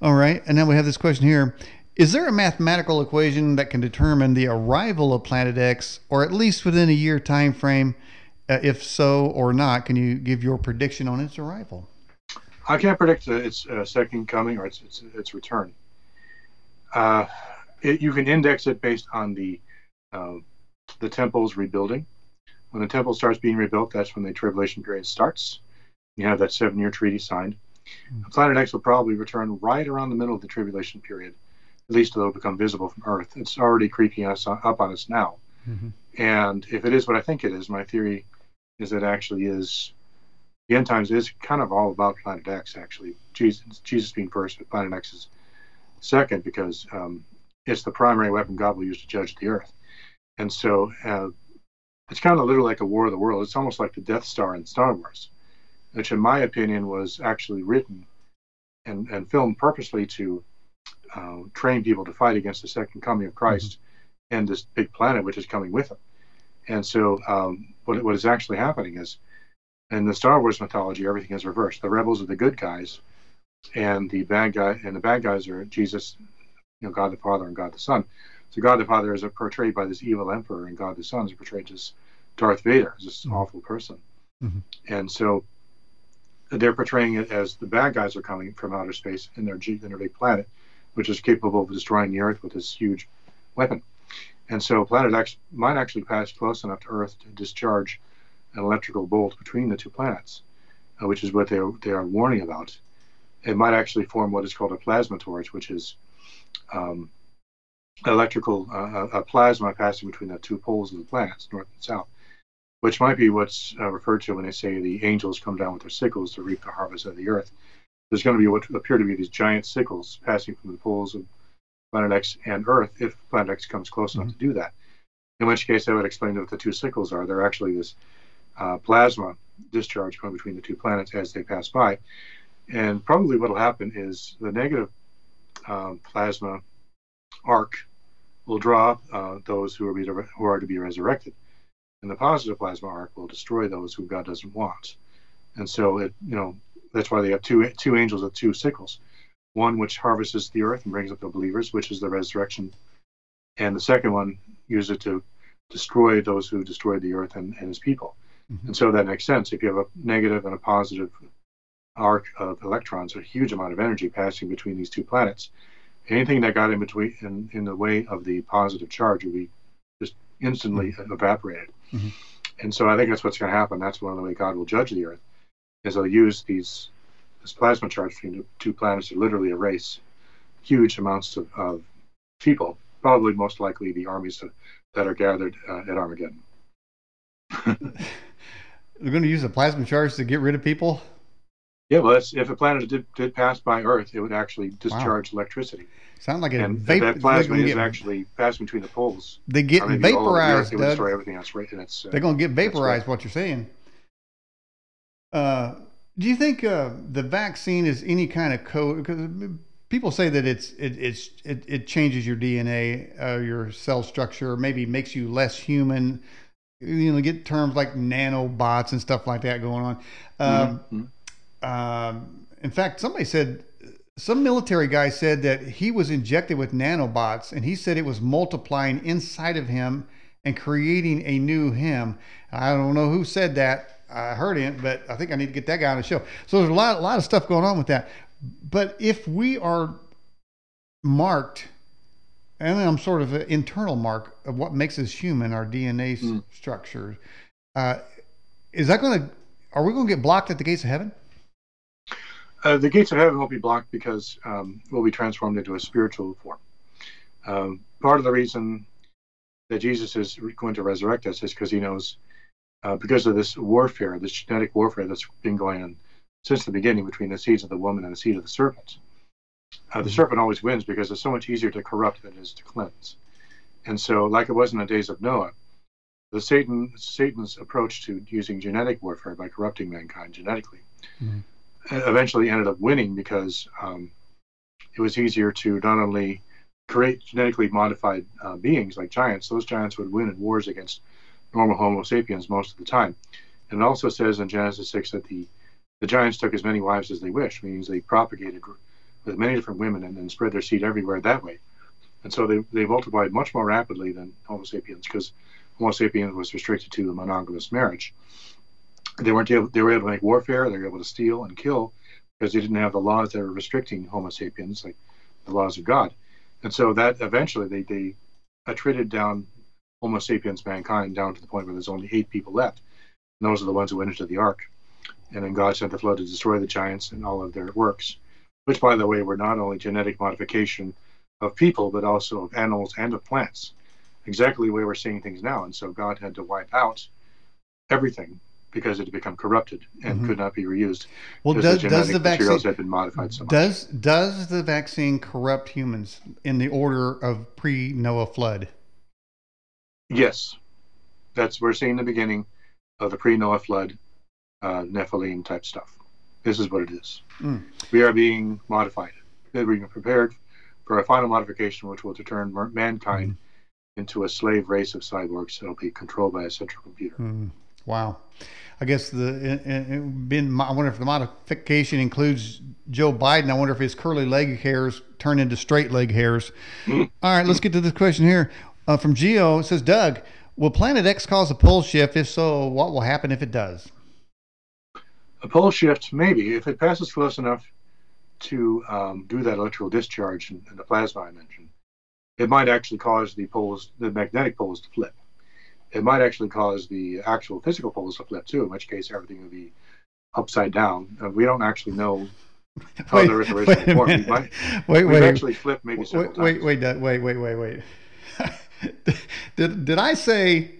All right, and now we have this question here. Is there a mathematical equation that can determine the arrival of Planet X, or at least within a year time frame? Uh, if so or not, can you give your prediction on its arrival? I can't predict its uh, second coming or its its, its return. Uh, it, you can index it based on the uh, the temple's rebuilding. When the temple starts being rebuilt, that's when the tribulation period starts. You have that seven-year treaty signed. Mm-hmm. Planet X will probably return right around the middle of the tribulation period. At least it'll become visible from Earth. It's already creeping us up on us now. Mm-hmm. And if it is what I think it is, my theory is that it actually is the end times is kind of all about Planet X, actually. Jesus, Jesus being first, but Planet X is second because um, it's the primary weapon God will use to judge the earth. And so uh, it's kind of literally like a war of the world. It's almost like the Death Star in Star Wars, which, in my opinion, was actually written and, and filmed purposely to uh, train people to fight against the second coming of Christ mm-hmm. and this big planet which is coming with him. And so, um, what, what is actually happening is in the Star Wars mythology, everything is reversed. The rebels are the good guys, and the bad guy and the bad guys are Jesus, you know, God the Father and God the Son. So God the Father is portrayed by this evil emperor, and God the Son is portrayed as Darth Vader, as this mm-hmm. awful person. Mm-hmm. And so they're portraying it as the bad guys are coming from outer space in their in their big planet, which is capable of destroying the Earth with this huge weapon. And so Planet X might actually pass close enough to Earth to discharge an electrical bolt between the two planets, uh, which is what they are, they are warning about. It might actually form what is called a plasma torch, which is um, electrical uh, a plasma passing between the two poles of the planets, north and south, which might be what's uh, referred to when they say the angels come down with their sickles to reap the harvest of the earth. There's going to be what appear to be these giant sickles passing from the poles of Planet X and Earth if Planet X comes close mm-hmm. enough to do that. In which case, I would explain what the two sickles are. They're actually this uh, plasma discharge going between the two planets as they pass by. And probably what will happen is the negative um, plasma arc will draw uh, those who are, be, who are to be resurrected, and the positive plasma arc will destroy those who God doesn't want. And so it, you know, that's why they have two two angels with two sickles, one which harvests the earth and brings up the believers, which is the resurrection, and the second one uses it to destroy those who destroyed the earth and, and his people. Mm-hmm. And so that makes sense. If you have a negative and a positive arc of electrons, a huge amount of energy passing between these two planets, anything that got in between in, in the way of the positive charge would be just instantly mm-hmm. evaporated. Mm-hmm. And so I think that's what's going to happen. That's one of the way God will judge the Earth, is He'll use these this plasma charge between the two planets to literally erase huge amounts of, of people, probably most likely the armies of, that are gathered uh, at Armageddon. They're going to use a plasma charge to get rid of people. Yeah, well, if a planet did, did pass by Earth, it would actually discharge wow. electricity. Sound like a and vapor. That plasma is get, actually passing between the poles. They get vaporized. The Earth, destroy everything else right in its. Uh, They're going to get vaporized. What you're saying. Uh, do you think uh, the vaccine is any kind of code? Because people say that it's it, it's it, it changes your DNA, uh, your cell structure, maybe makes you less human you know, get terms like nanobots and stuff like that going on. Um, mm-hmm. um, in fact, somebody said some military guy said that he was injected with nanobots, and he said it was multiplying inside of him and creating a new him. I don't know who said that. I heard it, but I think I need to get that guy on the show. So there's a lot, a lot of stuff going on with that. But if we are marked and I'm sort of an internal mark of what makes us human, our DNA mm. structure. Uh, is that going to? Are we going to get blocked at the gates of heaven? Uh, the gates of heaven won't be blocked because um, we'll be transformed into a spiritual form. Um, part of the reason that Jesus is going to resurrect us is because he knows, uh, because of this warfare, this genetic warfare that's been going on since the beginning between the seeds of the woman and the seed of the serpent. Uh, the serpent always wins because it's so much easier to corrupt than it is to cleanse. And so, like it was in the days of Noah, the Satan Satan's approach to using genetic warfare by corrupting mankind genetically mm-hmm. eventually ended up winning because um, it was easier to not only create genetically modified uh, beings like giants; those giants would win in wars against normal Homo sapiens most of the time. And it also says in Genesis six that the the giants took as many wives as they wished, meaning they propagated with many different women and then spread their seed everywhere that way. And so they, they multiplied much more rapidly than Homo sapiens because Homo sapiens was restricted to a monogamous marriage. They weren't able, they were able to make warfare, they were able to steal and kill because they didn't have the laws that were restricting Homo sapiens, like the laws of God. And so that eventually they, they attrited down Homo sapiens, mankind, down to the point where there's only eight people left. And those are the ones who went into the ark. And then God sent the flood to destroy the giants and all of their works which, by the way, were not only genetic modification of people, but also of animals and of plants. Exactly the way we're seeing things now. And so God had to wipe out everything because it had become corrupted and Mhm. could not be reused. Well, does, the does the vaccine had been modified so much. does does the vaccine corrupt humans in the order of pre Noah flood? Yes, that's we're seeing the beginning of the pre-Noah flood, uh, Nephilim type stuff. This is what it is. Mm. We are being modified. We're being prepared for a final modification, which will turn mankind into a slave race of cyborgs that'll be controlled by a central computer. Mm, wow. I guess the it, it been. I wonder if the modification includes Joe Biden. I wonder if his curly leg hairs turn into straight leg hairs. All right, let's get to this question here uh, from Geo. It says, Doug, will Planet X cause a pole shift? If so, what will happen if it does? A pole shift, maybe, if it passes close enough to um, do that electrical discharge in, in the plasma I mentioned, it might actually cause the poles, the magnetic poles to flip. It might actually cause the actual physical poles to flip too, in which case everything would be upside down. Uh, we don't actually know how the Earth originally wait formed. We might, Wait, wait, actually flipped maybe wait, wait, wait, wait, wait, wait, wait. did did I say?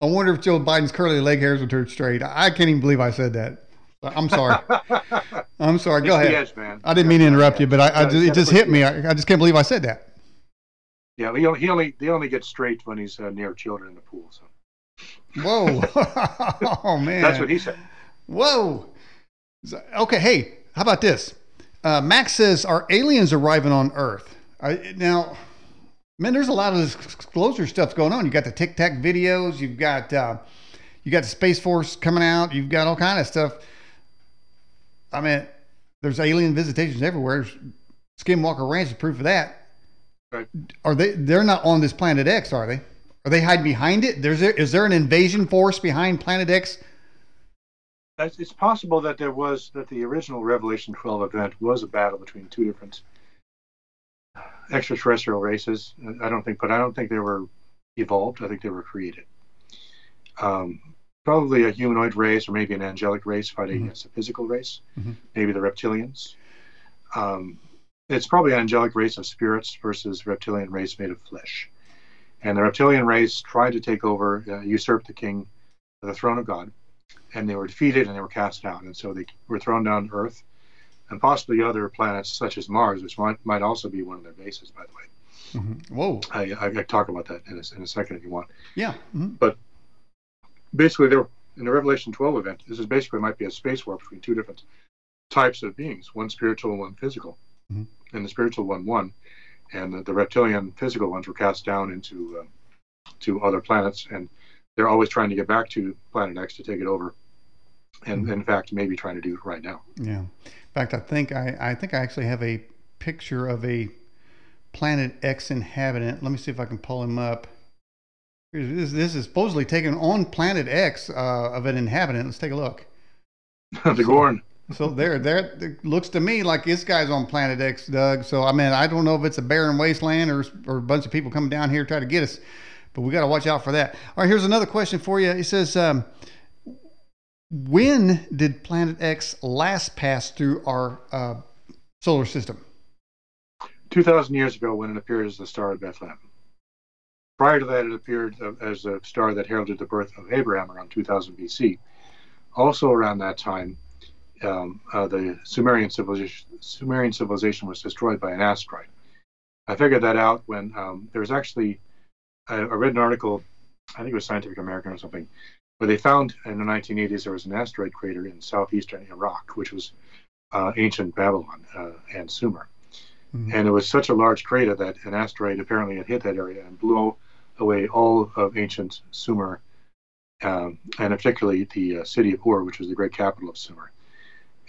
I wonder if Joe Biden's curly leg hairs would turn straight. I can't even believe I said that. I'm sorry. I'm sorry. Go ahead. edge, man. I didn't mean to interrupt you, but I, I just, it just hit me. I, I just can't believe I said that. Yeah, he only, he only he only gets straight when he's uh, near children in the pool. So Whoa. oh man. that's what he said. Whoa. Okay, hey, how about this? Uh, Max says, "Are aliens arriving on Earth?" I, now, man, there's a lot of disclosure stuff going on. You got the Tic Tac videos. You've got uh, you got the Space Force coming out. You've got all kind of stuff. I mean, there's alien visitations everywhere. Skinwalker Ranch is proof of that. Right. Are they? They're not on this Planet X, are they? Are they hiding behind it? There's is there an invasion force behind Planet X? It's it's possible that there was that the original Revelation 12 event was a battle between two different extraterrestrial races. I don't think, but I don't think they were evolved. I think they were created. Um, probably a humanoid race or maybe an angelic race fighting Mhm. against a physical race. Mhm. Maybe the reptilians. Um, it's probably an angelic race of spirits versus reptilian race made of flesh. And the reptilian race tried to take over, uh, usurp the king, the throne of God, and they were defeated and they were cast out. And so they were thrown down to Earth and possibly other planets such as Mars, which might, might also be one of their bases, by the way. Mhm. Whoa. I, I, I talk about that in a, in a second if you want. Yeah. Mhm. Basically, there in the Revelation 12 event, this is basically might be a space war between two different types of beings, one spiritual and one physical. Mhm. And the spiritual one won, and the, the reptilian physical ones were cast down into um, to other planets, and they're always trying to get back to Planet X to take it over, and Mhm. in fact, maybe trying to do right now. Yeah. In fact, I think I, I think I actually have a picture of a Planet X inhabitant. Let me see if I can pull him up. This, this is supposedly taken on Planet X uh, of an inhabitant. Let's take a look. the Gorn. So there, there it looks to me like this guy's on Planet X, Doug. So I mean, I don't know if it's a barren wasteland or or a bunch of people coming down here to try to get us, but we got to watch out for that. All right, here's another question for you. It says, um, when did Planet X last pass through our uh, solar system? 2,000 years ago when it appeared as the Star of Bethlehem. Prior to that, it appeared uh, as a star that heralded the birth of Abraham around 2000 BC. Also around that time, um, uh, the Sumerian civilization, Sumerian civilization was destroyed by an asteroid. I figured that out when um, there was actually, I, I read an article, I think it was Scientific American or something, where they found in the 1980s there was an asteroid crater in southeastern Iraq, which was uh, ancient Babylon uh, and Sumer. Mhm. And it was such a large crater that an asteroid apparently had hit that area and blew away all of ancient Sumer, um, and particularly the uh, city of Ur, which was the great capital of Sumer.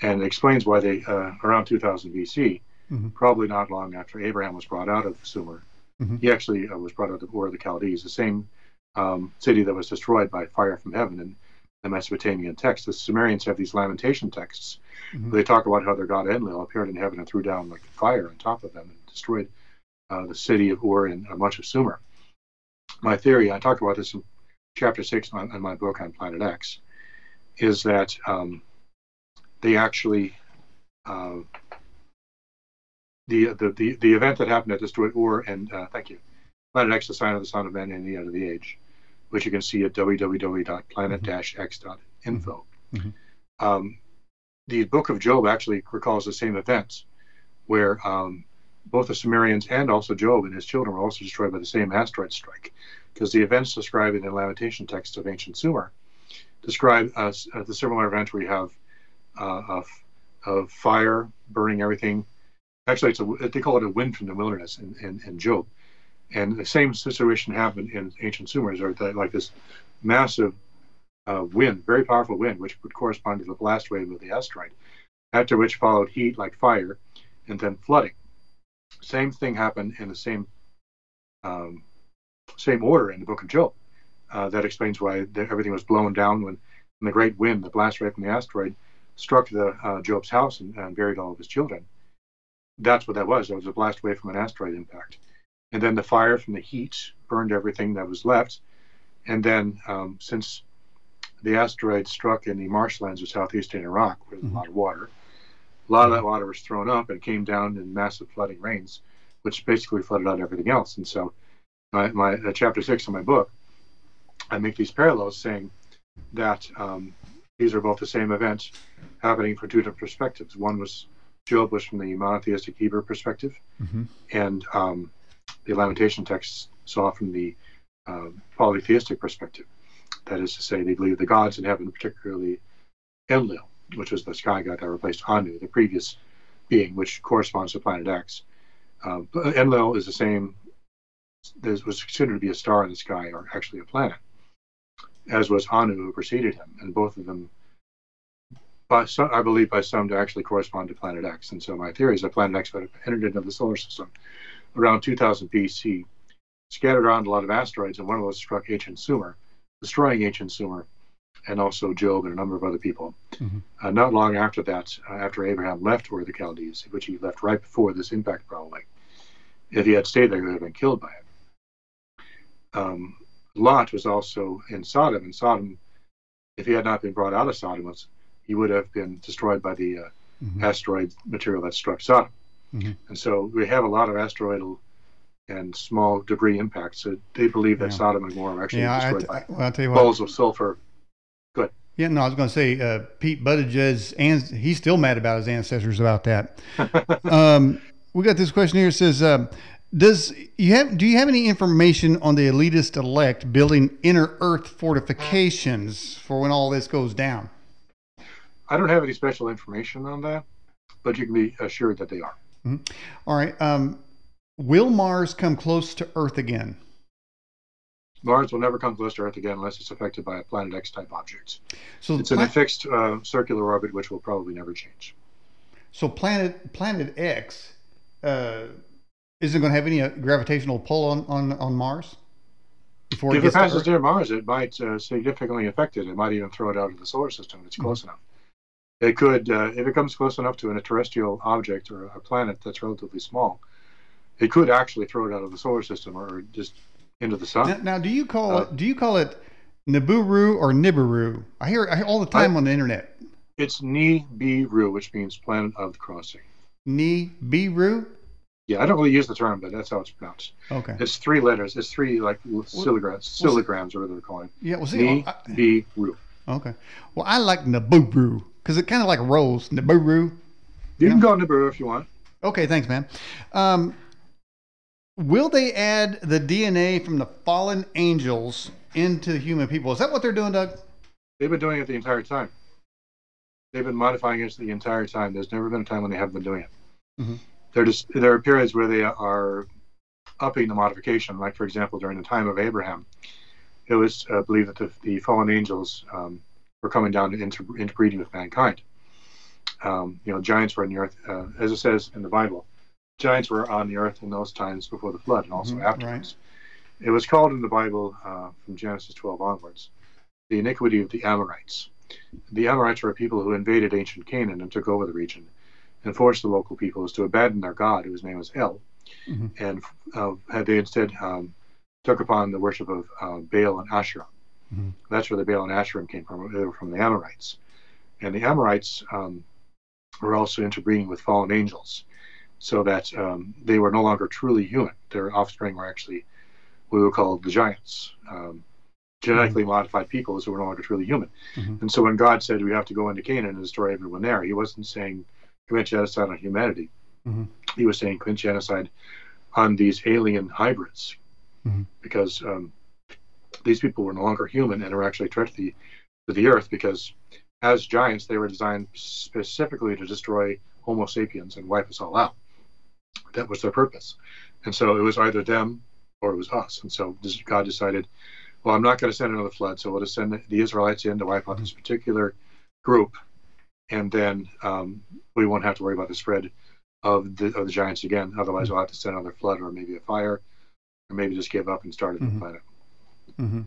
And it explains why they, uh, around 2000 BC, Mhm. probably not long after Abraham was brought out of Sumer, Mhm. he actually uh, was brought out of Ur of the Chaldees, the same um, city that was destroyed by fire from heaven in the Mesopotamian text. The Sumerians have these lamentation texts Mhm. they talk about how their god Enlil appeared in heaven and threw down like fire on top of them and destroyed uh, the city of Ur and much of Sumer. My theory, I talk about this in chapter six in my, in my book on Planet X, is that um, they actually uh, the, the the the event that happened that destroyed Ur and uh, thank you, Planet X, the sign of the Son of Man and the end of the age, which you can see at www.planet-x.info. info. Mhm. Um, the book of Job actually recalls the same events where um, both the Sumerians and also Job and his children were also destroyed by the same asteroid strike. Because the events described in the Lamentation text of ancient Sumer describe uh, the similar event where you have uh, of, of fire burning everything. Actually, it's a, they call it a wind from the wilderness in, in, in Job. And the same situation happened in ancient Sumers, or like this massive uh, wind, very powerful wind, which would correspond to the blast wave of the asteroid, after which followed heat like fire, and then flooding. Same thing happened in the same um, same order in the book of Job. Uh, that explains why the, everything was blown down when, when the great wind, the blast wave from the asteroid, struck the uh, Job's house and, and buried all of his children. That's what that was. It was a blast wave from an asteroid impact. And then the fire from the heat burned everything that was left. And then, um, since the asteroid struck in the marshlands of southeastern Iraq, where there's Mhm. a lot of water, a lot of that water was thrown up and came down in massive flooding rains, which basically flooded out everything else. And so, my, my uh, chapter six of my book, I make these parallels saying that um, these are both the same events happening from two different perspectives. One was Job was from the monotheistic Hebrew perspective, Mhm. and um, the Lamentation texts saw from the um, polytheistic perspective. That is to say, they believe the gods in heaven, particularly Enlil, which was the sky god that replaced Anu, the previous being, which corresponds to planet X. But Enlil is the same, this was considered to be a star in the sky, or actually a planet, as was Anu, who preceded him, and both of them, by some, I believe, by some to actually correspond to planet X. And so my theory is that planet X would have entered into the solar system around 2000 BC, scattered around a lot of asteroids, and one of those struck ancient Sumer, destroying ancient Sumer, and also Job and a number of other people. Mhm. Uh, not long after that, uh, after Abraham left of the Chaldees, which he left right before this impact, probably, if he had stayed there, he would have been killed by it. Um, Lot was also in Sodom, and Sodom, if he had not been brought out of Sodom, was, he would have been destroyed by the uh, Mhm. asteroid material that struck Sodom. Mhm. And so we have a lot of asteroidal and small debris impacts. So they believe that Yeah. Sodom and Gomorrah actually Yeah, destroyed I, by well, I'll tell you what. balls of sulfur. Good. Yeah, no, I was going to say uh, Pete Buttigieg's, and he's still mad about his ancestors about that. um, we got this question here. It says, um, "Does you have? Do you have any information on the elitist elect building inner Earth fortifications for when all this goes down?" I don't have any special information on that, but you can be assured that they are. All right. Um, will Mars come close to Earth again? Mars will never come close to Earth again unless it's affected by a Planet X type object. So, It's in pla- a fixed uh, circular orbit, which will probably never change. so planet Planet X uh, isn't going to have any uh, gravitational pull on, on, on Mars before it if it to passes near Mars, it might uh, significantly affect it. It might even throw it out of the solar system if it's close Mm-hmm. enough. It could, uh, if it comes close enough to a terrestrial object or a planet that's relatively small, it could actually throw it out of the solar system or just into the sun. Now, now, do you call Uh, it? Do you call it Nibiru or Nibiru? I hear, I hear all the time on the internet. It's Nibiru, which means planet of the crossing. Nibiru. Yeah, I don't really use the term, but that's how it's pronounced. Okay. It's three letters. It's three like siligrams, siligrams, or whatever they're calling. Yeah. Well, see. Nibiru. okay. Well, I like Nibiru because it kind of like rolls. Nibiru. You can call it Nibiru if you want. Okay. Thanks, man. Um, will they add the DNA from the fallen angels into human people? Is that what they're doing, Doug? They've been doing it the entire time. They've been modifying it the entire time. There's never been a time when they haven't been doing it. Mhm. There just there are periods where they are upping the modification. Like for example, during the time of Abraham, it was uh, believed that the, the fallen angels um, were coming down to inter, interbreeding with mankind. Um, you know, giants were on the earth, uh, as it says in the Bible. Giants were on the earth in those times before the flood, and also Mhm, afterwards. It was called in the Bible uh, from Genesis 12 onwards the iniquity of the Amorites. The Amorites were a people who invaded ancient Canaan and took over the region and forced the local peoples to abandon their god, whose name was El, Mhm. and uh, had they instead um, took upon the worship of uh, Baal and Asherah. Mhm. That's where the Baal and Asherah came from. They were from the Amorites. And the Amorites um, were also interbreeding with fallen angels, so that um, they were no longer truly human. Their offspring were actually what we would call the giants. Um, genetically mm-hmm. modified peoples who were no longer truly human. Mm-hmm. And so when God said we have to go into Canaan and destroy everyone there, he wasn't saying commit genocide on humanity. Mm-hmm. He was saying commit genocide on these alien hybrids mm-hmm. because um, these people were no longer human and were actually a threat to the, to the earth because as giants, they were designed specifically to destroy Homo sapiens and wipe us all out. That was their purpose. And so it was either them or it was us. And so God decided, well, I'm not going to send another flood, so we'll just send the Israelites in to wipe out this particular group, and then um, we won't have to worry about the spread of the of the giants again. Otherwise, we'll have to send another flood or maybe a fire, or maybe just give up and start a new mm-hmm. planet. Mm-hmm.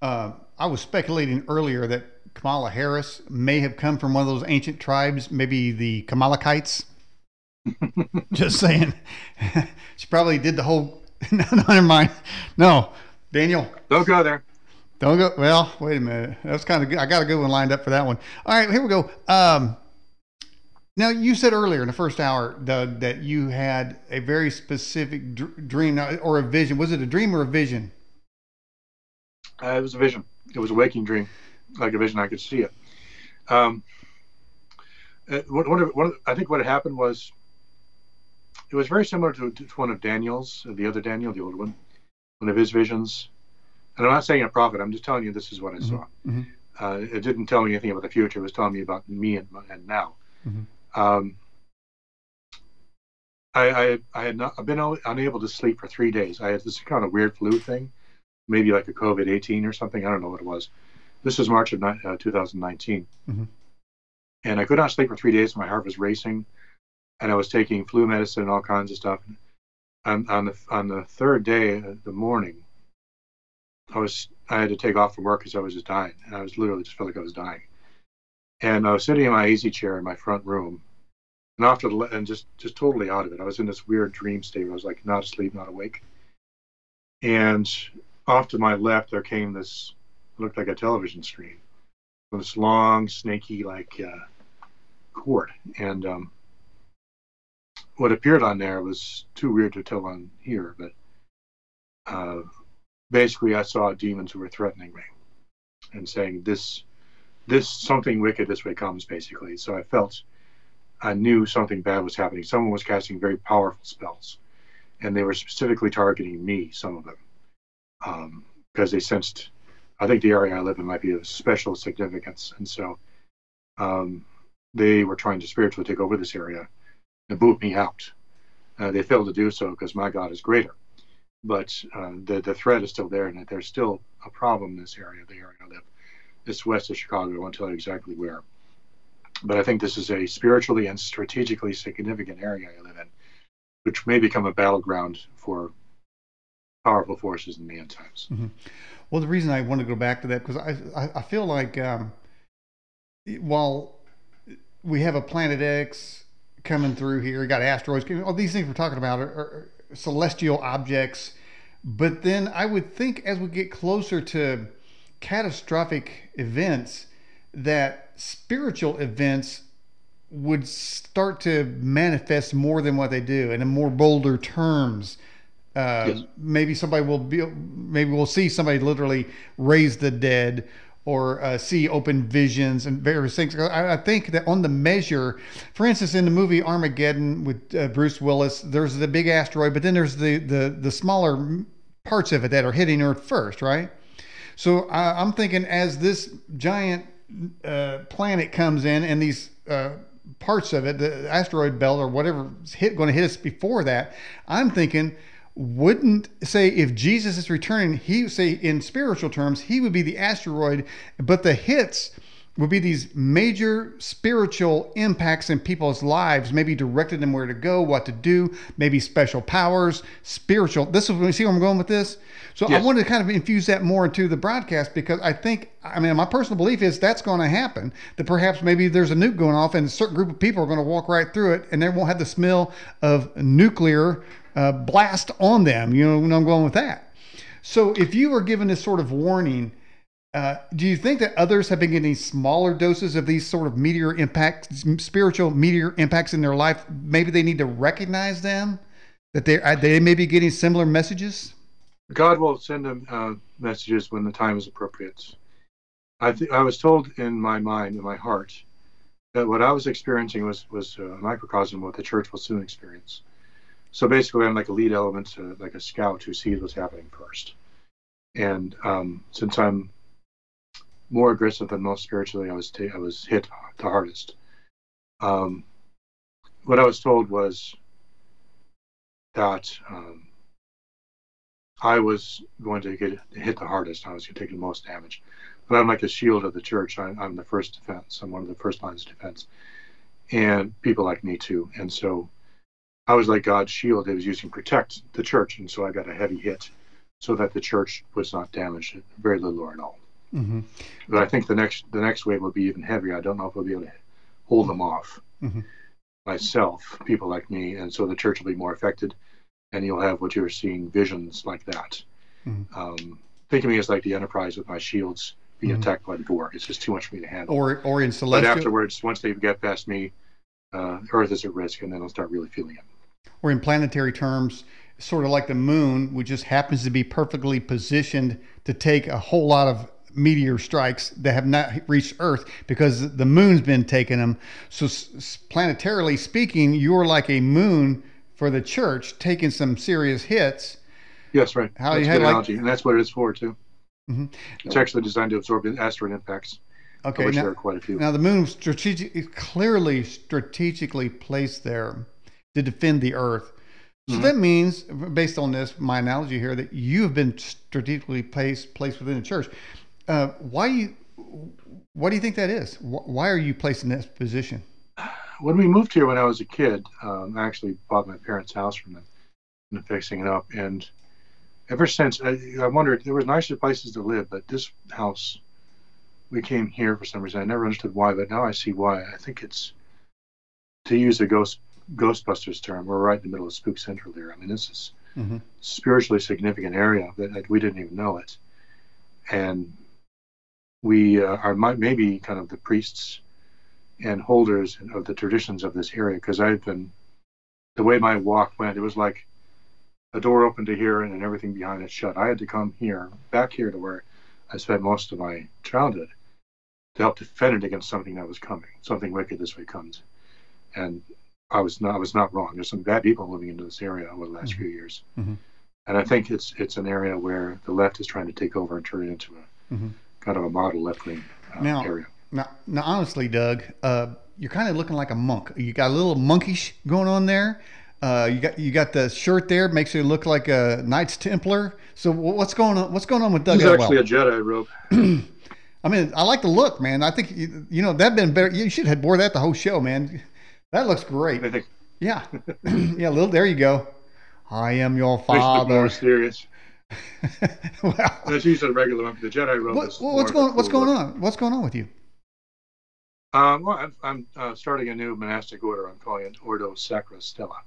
Uh, I was speculating earlier that Kamala Harris may have come from one of those ancient tribes, maybe the Kamalakites. Just saying. she probably did the whole. no, no, never mind. No, Daniel. Don't go there. Don't go. Well, wait a minute. That's kind of good. I got a good one lined up for that one. All right, here we go. Um, now, you said earlier in the first hour, Doug, that you had a very specific dr- dream or a vision. Was it a dream or a vision? Uh, it was a vision. It was a waking dream, like a vision. I could see it. Um, uh, what, what, what, I think what happened was it was very similar to, to one of Daniel's, the other Daniel, the older one, one of his visions. And I'm not saying a prophet. I'm just telling you this is what I mm-hmm. saw. Mm-hmm. Uh, it didn't tell me anything about the future. It was telling me about me and, and now. Mm-hmm. Um, I, I, I had not I've been unable to sleep for three days. I had this kind of weird flu thing, maybe like a COVID 18 or something. I don't know what it was. This was March of uh, 2019. Mm-hmm. And I could not sleep for three days. My heart was racing and I was taking flu medicine and all kinds of stuff. And on the on the third day, uh, the morning, I was I had to take off from work because I was just dying, and I was literally just felt like I was dying. And I was sitting in my easy chair in my front room, and after the, and just just totally out of it. I was in this weird dream state. Where I was like not asleep, not awake. And off to my left, there came this looked like a television screen, this long, snaky like uh, cord, and um, what appeared on there was too weird to tell on here, but uh, basically I saw demons who were threatening me and saying this this something wicked this way comes basically. So I felt I knew something bad was happening. Someone was casting very powerful spells, and they were specifically targeting me. Some of them, um, because they sensed. I think the area I live in might be of special significance, and so um, they were trying to spiritually take over this area and boot me out. Uh, they failed to do so because my God is greater. But uh, the the threat is still there, and there's still a problem in this area, the area I live. It's west of Chicago. I won't tell you exactly where. But I think this is a spiritually and strategically significant area I live in, which may become a battleground for powerful forces in the end times. Mm-hmm. Well, the reason I want to go back to that because I, I, I feel like um, while we have a Planet X coming through here. You got asteroids. All these things we're talking about are, are, celestial objects. But then I would think as we get closer to catastrophic events, that spiritual events would start to manifest more than what they do and in more bolder terms. Uh, yes. Maybe somebody will be, maybe we'll see somebody literally raise the dead or uh, see open visions and various things. I, I, think that on the measure, for instance, in the movie Armageddon with uh, Bruce Willis, there's the big asteroid, but then there's the, the, the smaller parts of it that are hitting Earth first, right? So I, am thinking as this giant uh, planet comes in and these uh, parts of it, the asteroid belt or whatever hit going to hit us before that, I'm thinking wouldn't say if Jesus is returning, he say in spiritual terms, he would be the asteroid, but the hits would be these major spiritual impacts in people's lives, maybe directed them where to go, what to do, maybe special powers, spiritual. This is when you see where I'm going with this. So yes. I wanted to kind of infuse that more into the broadcast because I think, I mean, my personal belief is that's going to happen. That perhaps maybe there's a nuke going off and a certain group of people are going to walk right through it and they won't have the smell of nuclear uh, blast on them. You know, I'm going with that. So if you were given this sort of warning, uh, do you think that others have been getting smaller doses of these sort of meteor impacts, spiritual meteor impacts in their life? Maybe they need to recognize them, that they uh, they may be getting similar messages. God will send them uh, messages when the time is appropriate. I think I was told in my mind, in my heart, that what I was experiencing was was a microcosm of what the church will soon experience. So basically, I'm like a lead element, uh, like a scout who sees what's happening first. And um, since I'm more aggressive than most spiritually, I was ta- I was hit the hardest. Um, what I was told was that um, I was going to get hit the hardest. I was going to take the most damage. But I'm like a shield of the church. I, I'm the first defense. I'm one of the first lines of defense. And people like me too. And so I was like God's shield. It was using protect the church. And so I got a heavy hit so that the church was not damaged, very little or at all. Mm-hmm. But I think the next the next wave will be even heavier. I don't know if we'll be able to hold them off mm-hmm. myself, people like me, and so the church will be more affected, and you'll have what you're seeing visions like that. Mm-hmm. Um, think of me as like the Enterprise with my shields being mm-hmm. attacked by the Borg. It's just too much for me to handle. Or or in celestial. But afterwards, once they get past me, uh, Earth is at risk, and then I'll start really feeling it. Or in planetary terms, sort of like the moon, which just happens to be perfectly positioned to take a whole lot of meteor strikes that have not reached Earth because the moon's been taking them. So, planetarily speaking, you're like a moon for the church, taking some serious hits. Yes, right. How that's you had like, analogy, and that's what it's for too. Mm-hmm. It's actually designed to absorb asteroid impacts. Okay, now, there are quite a few. Now the moon strategic, is clearly strategically placed there to defend the Earth. So mm-hmm. that means, based on this, my analogy here, that you have been strategically placed placed within the church. Uh, why you? What do you think that is? Why are you placed in this position? When we moved here when I was a kid, um, I actually bought my parents' house from them and fixing it up. And ever since, I, I wondered there was nicer places to live, but this house, we came here for some reason. I never understood why, but now I see why. I think it's to use a ghost Ghostbusters term. We're right in the middle of Spook Central here. I mean, this is mm-hmm. spiritually significant area that, we didn't even know it, and we uh, are maybe kind of the priests and holders of the traditions of this area because I've been the way my walk went, it was like a door opened to here and everything behind it shut. I had to come here, back here to where I spent most of my childhood to help defend it against something that was coming, something wicked this way comes. And I was not I was not wrong. There's some bad people moving into this area over the last mm-hmm. few years. Mm-hmm. And I think it's it's an area where the left is trying to take over and turn it into a mm-hmm kind of a model left wing uh, now, area. Now, now, honestly, Doug, uh, you're kind of looking like a monk. You got a little monkish going on there. Uh, you got you got the shirt there, makes you look like a Knights Templar. So what's going on? What's going on with Doug? He's actually a Jedi robe. I mean, I like the look, man. I think you, you know that'd been better. You should have wore that the whole show, man. That looks great. Yeah, yeah. Little there you go. I am your father. More serious. well, that's usually a regular one. The Jedi robe what, what's going What's going on? What's going on with you? Um, well, I'm, I'm uh, starting a new monastic order. I'm calling it Ordo Sacra Stella,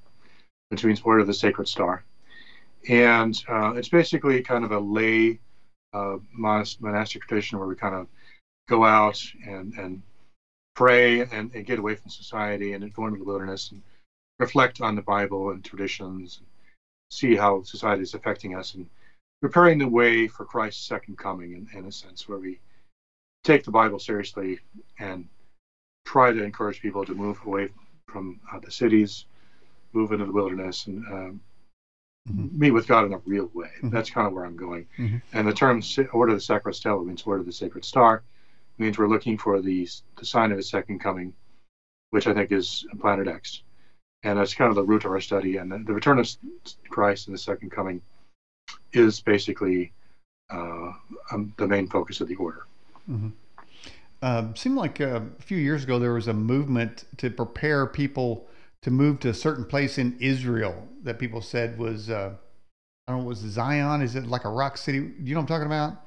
which means Order of the Sacred Star, and uh, it's basically kind of a lay uh, monastic tradition where we kind of go out and and pray and, and get away from society and go into the wilderness and reflect on the Bible and traditions, and see how society is affecting us and preparing the way for Christ's second coming, in, in a sense, where we take the Bible seriously and try to encourage people to move away from uh, the cities, move into the wilderness, and um, mm-hmm. meet with God in a real way. Mm-hmm. That's kind of where I'm going. Mm-hmm. And the term Order of the Sacred Stella means Order of the Sacred Star, means we're looking for the, the sign of his second coming, which I think is Planet X. And that's kind of the root of our study. And the, return of Christ and the second coming is basically uh, um, the main focus of the order. Mm-hmm. Uh, seemed like uh, a few years ago there was a movement to prepare people to move to a certain place in Israel that people said was uh, I don't know was Zion is it like a rock city? Do you know what I'm talking about?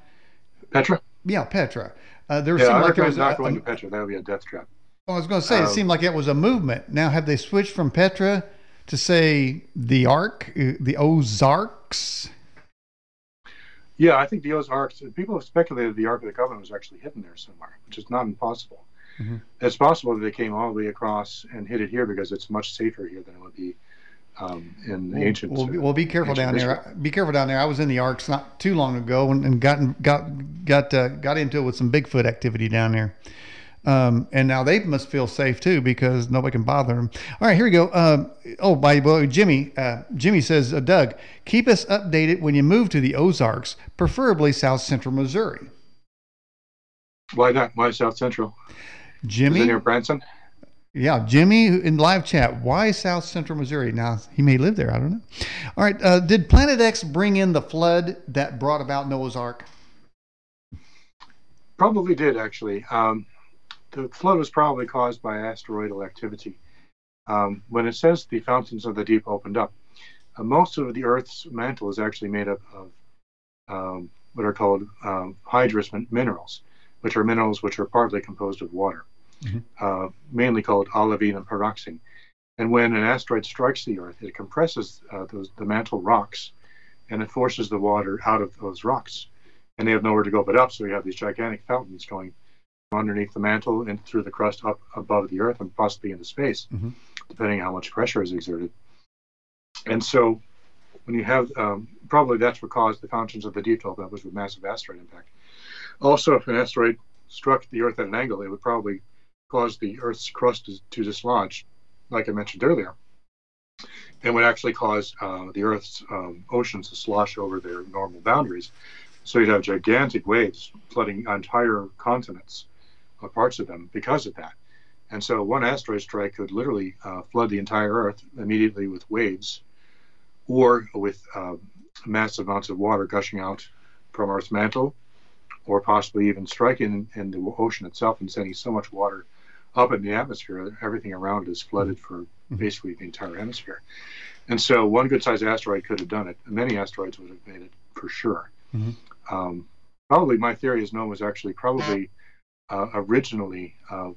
Petra. Yeah, Petra. Uh, there yeah, seemed I like there was not a, going to Petra. That would be a death trap. I was going to say um, it seemed like it was a movement. Now have they switched from Petra to say the Ark, uh, the Ozarks? Yeah, I think the Ozarks. People have speculated the Ark of the Covenant was actually hidden there somewhere, which is not impossible. Mm-hmm. It's possible that they came all the way across and hid it here because it's much safer here than it would be um, in the Well, ancient. well, be- well, be careful down there. Be careful down there. I was in the Arks not too long ago and, and got got got uh, got into it with some Bigfoot activity down there. Um, and now they must feel safe too because nobody can bother them. All right, here we go. Um, oh, by the way, Jimmy, uh, Jimmy says, uh, Doug, keep us updated when you move to the Ozarks, preferably South Central Missouri. Why not? Why South Central? Is it Jimmy, near Branson? Yeah, Jimmy in live chat. Why South Central Missouri? Now he may live there. I don't know. All right, uh, did Planet X bring in the flood that brought about Noah's Ark? Probably did actually. Um, the flood was probably caused by asteroidal activity. Um, when it says the fountains of the deep opened up, uh, most of the Earth's mantle is actually made up of um, what are called um, hydrous min- minerals, which are minerals which are partly composed of water, Mhm. uh, mainly called olivine and pyroxene. And when an asteroid strikes the Earth, it compresses uh, those, the mantle rocks, and it forces the water out of those rocks. And they have nowhere to go but up, so you have these gigantic fountains going underneath the mantle and through the crust up above the Earth and possibly into space, Mhm. depending on how much pressure is exerted. And so, when you have um, probably that's what caused the fountains of the deep open was with massive asteroid impact. Also, if an asteroid struck the Earth at an angle, it would probably cause the Earth's crust to, to dislodge, like I mentioned earlier, and would actually cause uh, the Earth's um, oceans to slosh over their normal boundaries. So you'd have gigantic waves flooding entire continents, or parts of them, because of that. And so one asteroid strike could literally uh, flood the entire Earth immediately with waves, or with uh, massive amounts of water gushing out from Earth's mantle, or possibly even striking in the ocean itself and sending so much water up in the atmosphere everything around is flooded for basically the entire hemisphere. And so one good sized asteroid could have done it. Many asteroids would have made it for sure. Mhm. Um, probably my theory is Noah was actually probably uh, originally, uh,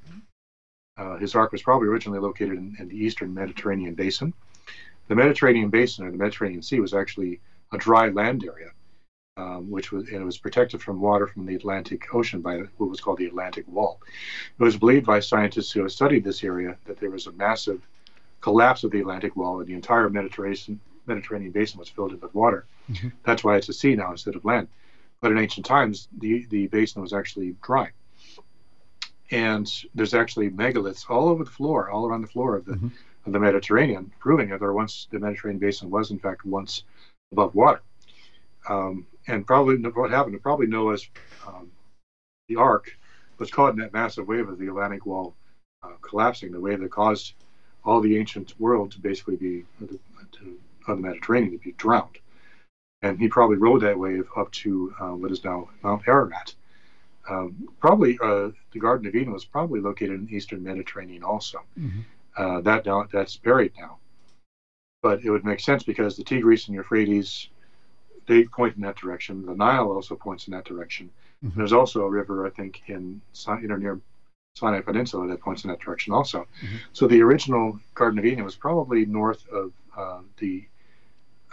uh, his ark was probably originally located in, in the eastern Mediterranean basin. The Mediterranean basin or the Mediterranean Sea was actually a dry land area, um, which was and it was protected from water from the Atlantic Ocean by what was called the Atlantic Wall. It was believed by scientists who have studied this area that there was a massive collapse of the Atlantic Wall and the entire Mediterranean Mediterranean basin was filled in with water. Mhm. That's why it's a sea now instead of land. But in ancient times, the, the basin was actually dry. And there's actually megaliths all over the floor, all around the floor of the, Mhm. of the Mediterranean, proving that there once the Mediterranean basin was in fact once above water. Um, and probably what happened, probably Noah's um, the Ark was caught in that massive wave of the Atlantic wall uh, collapsing, the wave that caused all the ancient world to basically be to, to, of the Mediterranean to be drowned. And he probably rode that wave up to uh, what is now Mount Ararat. Um, probably uh, the Garden of Eden was probably located in the eastern Mediterranean also. Mhm. Uh, that now that's buried now, but it would make sense because the Tigris and Euphrates they point in that direction. The Nile also points in that direction. Mhm. There's also a river, I think, in Si- you know near Sinai Peninsula that points in that direction also. Mhm. So the original Garden of Eden was probably north of uh, the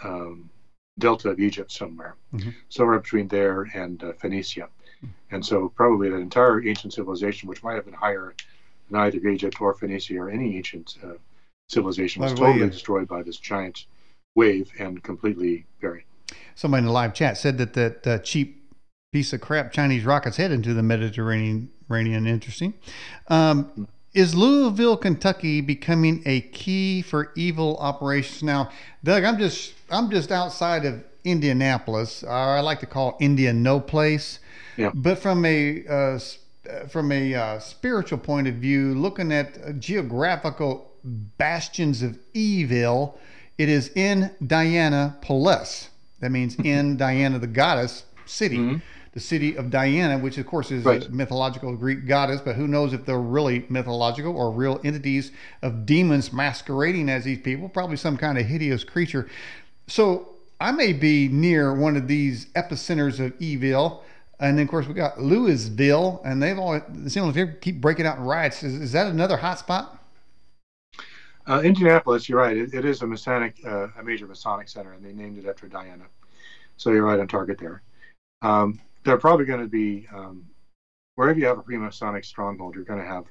um, delta of Egypt somewhere, Mhm. somewhere between there and uh, Phoenicia. And so probably that entire ancient civilization, which might have been higher than either Egypt or Phoenicia or any ancient uh, civilization, was By the way, totally destroyed by this giant wave and completely buried. Somebody in the live chat said that that uh, cheap piece of crap Chinese rockets head into the Mediterranean. Interesting. Um, is Louisville, Kentucky, becoming a key for evil operations now? Doug, I'm just I'm just outside of Indianapolis. Or I like to call India no place. Yeah. But from a uh, uh, from a uh, spiritual point of view, looking at geographical bastions of evil, it is in Diana Polis. That means in Diana, the goddess city, Mhm. the city of Diana, which of course is Right. a mythological Greek goddess, but who knows if they're really mythological or real entities of demons masquerading as these people, probably some kind of hideous creature. So I may be near one of these epicenters of evil. And then, of course, we got Louisville, and they've all, it seems like they keep breaking out in riots. Is, is that another hot spot? Uh, Indianapolis, you're right. It, it is a Masonic, uh, a major Masonic center, and they named it after Diana. So you're right on target there. Um, they're probably going to be um, wherever you have a Freemasonic stronghold, you're going to have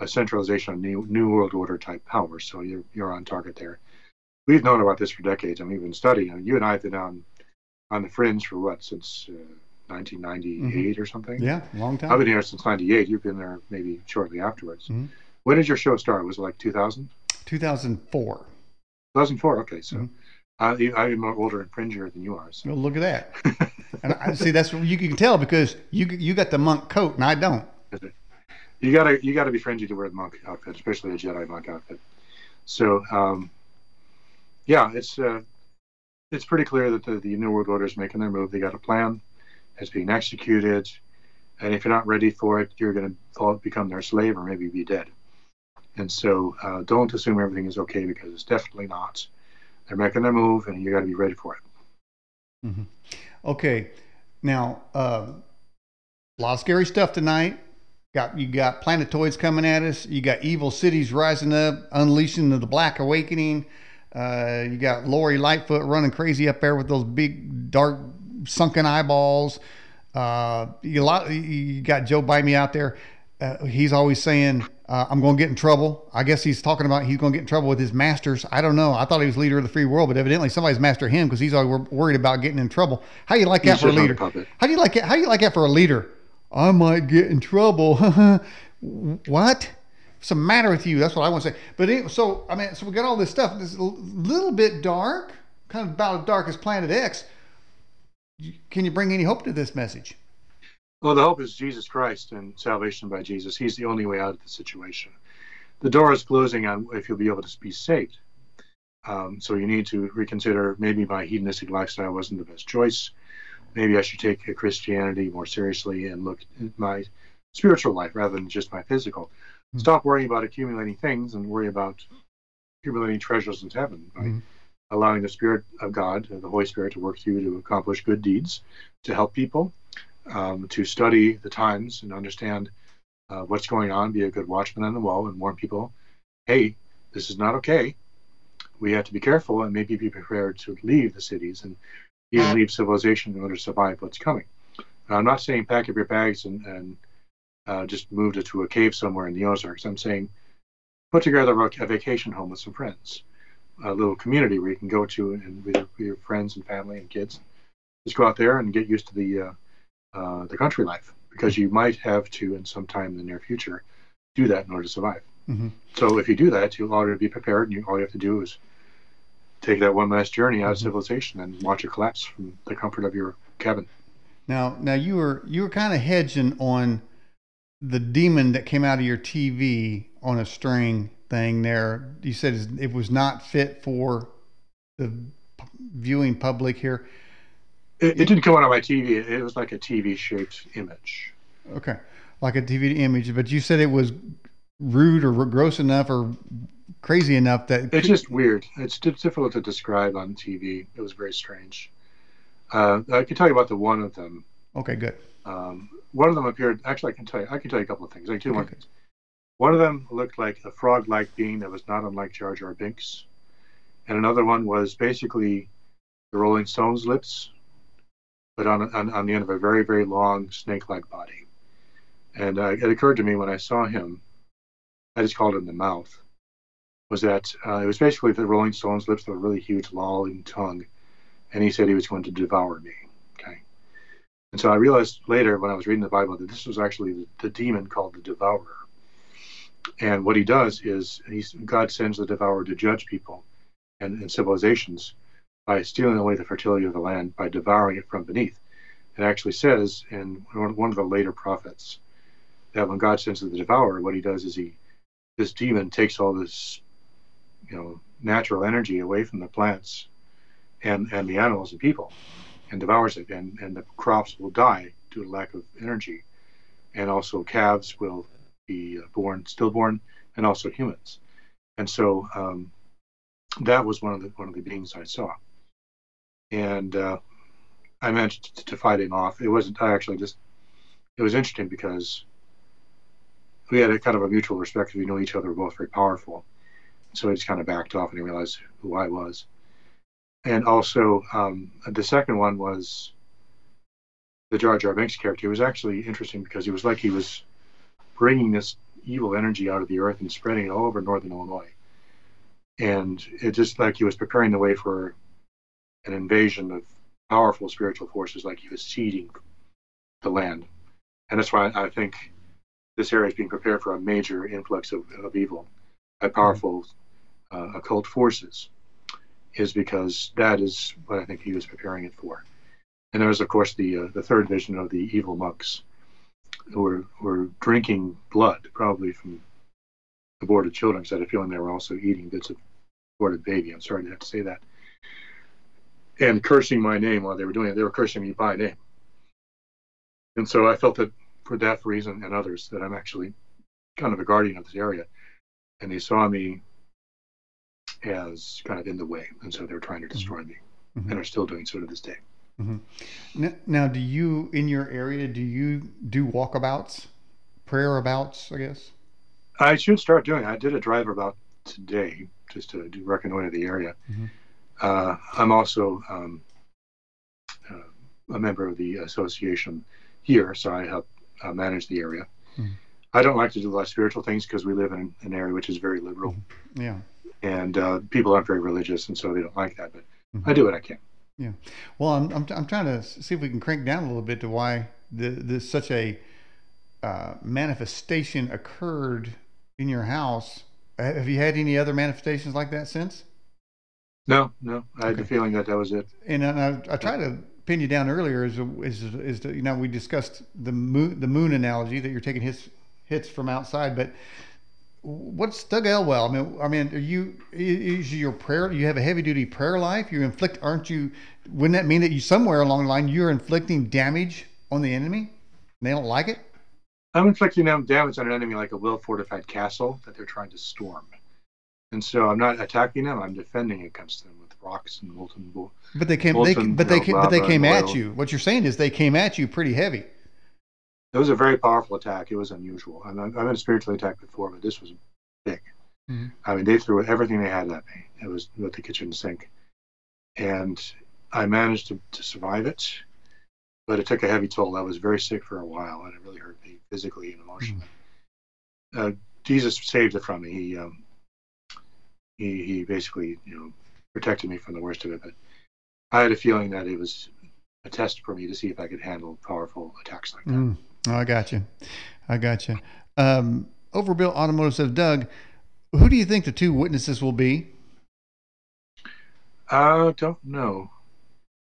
a centralization of new New World Order type power. So you're you're on target there. we've known about this for decades, and we've been studying. You and I have been on on the fringe for what since uh, 1998 mm-hmm. or something. Yeah, long time. I've been here since '98. You've been there maybe shortly afterwards. Mm-hmm. When did your show start? Was it like 2000? 2004. 2004. Okay, so. Mm-hmm. I'm more older and fringier than you are. So. Well, look at that. and I see that's what you can tell because you you got the monk coat and I don't. You gotta you gotta be fringy to wear the monk outfit, especially a Jedi monk outfit. So um, yeah, it's uh, it's pretty clear that the, the New World Order is making their move. They got a plan. It's being executed. And if you're not ready for it, you're going to become their slave or maybe be dead. And so uh, don't assume everything is okay because it's definitely not. They're making their move and you got to be ready for it. Mm-hmm. Okay. Now, uh, a lot of scary stuff tonight. Got you got planetoids coming at us. You got evil cities rising up, unleashing the Black Awakening. Uh, you got Lori Lightfoot running crazy up there with those big dark sunken eyeballs. Uh, you, lot, you got Joe Biden out there. Uh, he's always saying, uh, I'm going to get in trouble. I guess he's talking about he's going to get in trouble with his masters. I don't know. I thought he was leader of the free world, but evidently somebody's master him because he's always worried about getting in trouble. How do you like that for a leader? How do you like it? How do you like that for a leader? I might get in trouble. what? What's the matter with you? That's what I want to say. But it, so I mean, so we got all this stuff. It's a little bit dark, kind of about as dark as Planet X. Can you bring any hope to this message? Well, the hope is Jesus Christ and salvation by Jesus. He's the only way out of the situation. The door is closing on if you'll be able to be saved. Um, so you need to reconsider maybe my hedonistic lifestyle wasn't the best choice. Maybe I should take Christianity more seriously and look at my spiritual life rather than just my physical. Mm-hmm. Stop worrying about accumulating things and worry about accumulating treasures in heaven. Right? Mm-hmm allowing the Spirit of God, the Holy Spirit, to work through you to accomplish good deeds, to help people, um, to study the times and understand uh, what's going on, be a good watchman on the wall, and warn people, hey, this is not okay. We have to be careful and maybe be prepared to leave the cities and even leave civilization in order to survive what's coming. Now, I'm not saying pack up your bags and, and uh, just move to a cave somewhere in the Ozarks. I'm saying put together a vacation home with some friends a little community where you can go to and with your, with your friends and family and kids. Just go out there and get used to the uh, uh, the country life because you might have to in some time in the near future do that in order to survive. Mm-hmm. So if you do that, you'll already be prepared, and you, all you have to do is take that one last journey out of mm-hmm. civilization and watch it collapse from the comfort of your cabin. Now, now you were you were kind of hedging on the demon that came out of your TV on a string thing there. You said it was not fit for the viewing public here. It, it didn't come out on my TV. It was like a TV shaped image. Okay, like a TV image, but you said it was rude or gross enough or crazy enough that it's just weird. It's difficult to describe on TV. It was very strange. Uh, I can tell you about the one of them. Okay, good. Um, one of them appeared. Actually, I can tell you. I can tell you a couple of things. I can tell you okay, one thing. One of them looked like a frog like being that was not unlike Jar Jar Binks. And another one was basically the Rolling Stones' lips, but on, on, on the end of a very, very long snake like body. And uh, it occurred to me when I saw him, I just called him the mouth, was that uh, it was basically the Rolling Stones' lips with a really huge, lolling tongue. And he said he was going to devour me. Okay. And so I realized later when I was reading the Bible that this was actually the, the demon called the devourer and what he does is he's, God sends the devourer to judge people and, and, civilizations by stealing away the fertility of the land by devouring it from beneath. It actually says in one of the later prophets that when God sends the devourer, what he does is he this demon takes all this you know natural energy away from the plants and and the animals and people and devours it and and the crops will die due to lack of energy and also calves will be uh, born, stillborn, and also humans. And so um, that was one of the one of the beings I saw, and uh, I managed to fight him off. It wasn't. I actually just. It was interesting because we had a kind of a mutual respect. We knew each other. We're both very powerful, so he just kind of backed off and he realized who I was. And also, um, the second one was the Jar Jar Binks character. It was actually interesting because he was like he was bringing this evil energy out of the earth and spreading it all over northern Illinois. and it just like he was preparing the way for an invasion of powerful spiritual forces, like he was seeding the land, and that's why I think this area is being prepared for a major influx of, of evil by powerful uh, occult forces, is because that is what I think he was preparing it for. And there was, of course, the uh, the third vision of the evil monks who were, were drinking blood, probably from aborted children, because I had a feeling they were also eating bits of aborted baby. I'm sorry to have to say that. And cursing my name while they were doing it. They were cursing me by name. And so I felt that for that reason and others, that I'm actually kind of a guardian of this area. And they saw me as kind of in the way. And so they were trying to destroy me mm-hmm. and are still doing so to this day. Mm-hmm. Now, now, do you in your area do you do walkabouts, prayer abouts? I guess. I should start doing. I did a drive about today just to do reconnoiter the area. Mm-hmm. Uh, I'm also um, uh, a member of the association here, so I help uh, manage the area. Mm-hmm. I don't like to do a lot of spiritual things because we live in an area which is very liberal. Mm-hmm. Yeah. And uh, people aren't very religious, and so they don't like that. But mm-hmm. I do what I can. Yeah. Well, I'm, I'm, I'm trying to see if we can crank down a little bit to why the, this such a uh, manifestation occurred in your house. Have you had any other manifestations like that since? No, no. I had the feeling that that was it. And I, I tried to pin you down earlier. Is is is the, you know we discussed the moon the moon analogy that you're taking hits hits from outside, but what's Doug Elwell? I mean, I mean, are you is your prayer? You have a heavy duty prayer life. You inflict, aren't you? Wouldn't that mean that you somewhere along the line you're inflicting damage on the enemy? they don't like it. I'm inflicting damage on an enemy like a well fortified castle that they're trying to storm, and so I'm not attacking them. I'm defending against them with rocks and molten. But they came. Molten, they, but they, came, but they came at you. What you're saying is they came at you pretty heavy. It was a very powerful attack. It was unusual. I I've been spiritually attacked before, but this was big. Mm-hmm. I mean, they threw everything they had at me. It was with the kitchen sink, and I managed to, to survive it. But it took a heavy toll. I was very sick for a while, and it really hurt me physically and emotionally. Mm-hmm. Uh, Jesus saved it from me. He um, he he basically you know protected me from the worst of it. But I had a feeling that it was a test for me to see if I could handle powerful attacks like that. Mm. Oh, I got you. I got you. Um, Overbuilt Automotive says, Doug, who do you think the two witnesses will be? I don't know.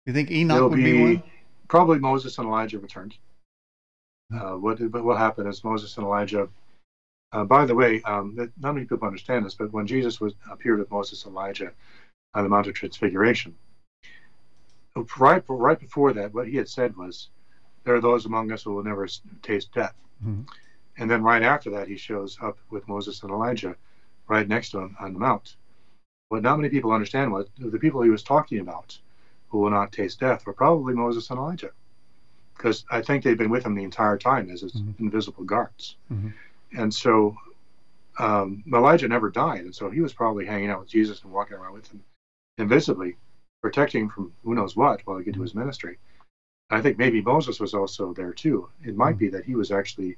You think Enoch It'll would be, be, one? Probably Moses and Elijah returned. Uh, what what will happen is Moses and Elijah. Uh, by the way, um, not many people understand this, but when Jesus was appeared with Moses and Elijah on the Mount of Transfiguration, right right before that, what he had said was, there are those among us who will never taste death. Mm-hmm. And then right after that, he shows up with Moses and Elijah right next to him on the mount. What not many people understand was the people he was talking about who will not taste death were probably Moses and Elijah. Because I think they've been with him the entire time as his mm-hmm. invisible guards. Mm-hmm. And so um, Elijah never died. And so he was probably hanging out with Jesus and walking around with him invisibly, protecting him from who knows what while he get to his ministry. I think maybe Moses was also there too. It might mm-hmm. be that he was actually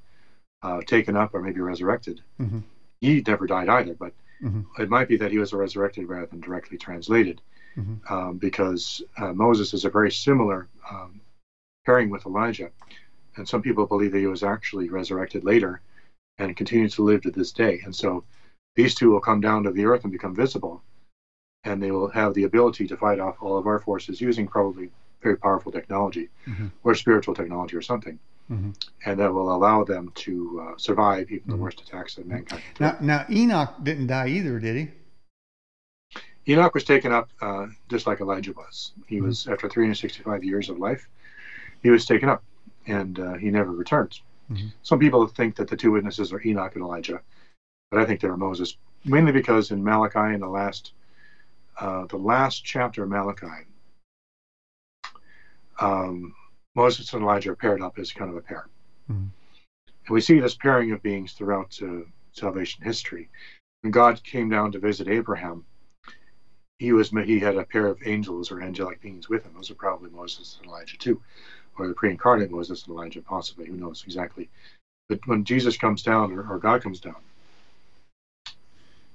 uh, taken up or maybe resurrected. Mm-hmm. He never died either, but mm-hmm. it might be that he was resurrected rather than directly translated, mm-hmm. um, because uh, Moses is a very similar um, pairing with Elijah, and some people believe that he was actually resurrected later and continues to live to this day. And so these two will come down to the earth and become visible, and they will have the ability to fight off all of our forces using probably very powerful technology mm-hmm. or spiritual technology or something. Mm-hmm. And that will allow them to uh, survive even the mm-hmm. worst attacks that mankind. Now, now Enoch didn't die either, did he? Enoch was taken up uh, just like Elijah was. He mm-hmm. was after 365 years of life, he was taken up, and uh, he never returned. Mm-hmm. Some people think that the two witnesses are Enoch and Elijah, but I think they are Moses, mainly because in Malachi, in the last, uh, the last chapter of Malachi, um, Moses and Elijah are paired up as kind of a pair. Mm-hmm. And we see this pairing of beings throughout uh, salvation history. When God came down to visit Abraham, he was he had a pair of angels or angelic beings with him. Those are probably Moses and Elijah too, or the pre-incarnate Moses and Elijah, possibly. Who knows exactly? But when Jesus comes down, or, or God comes down,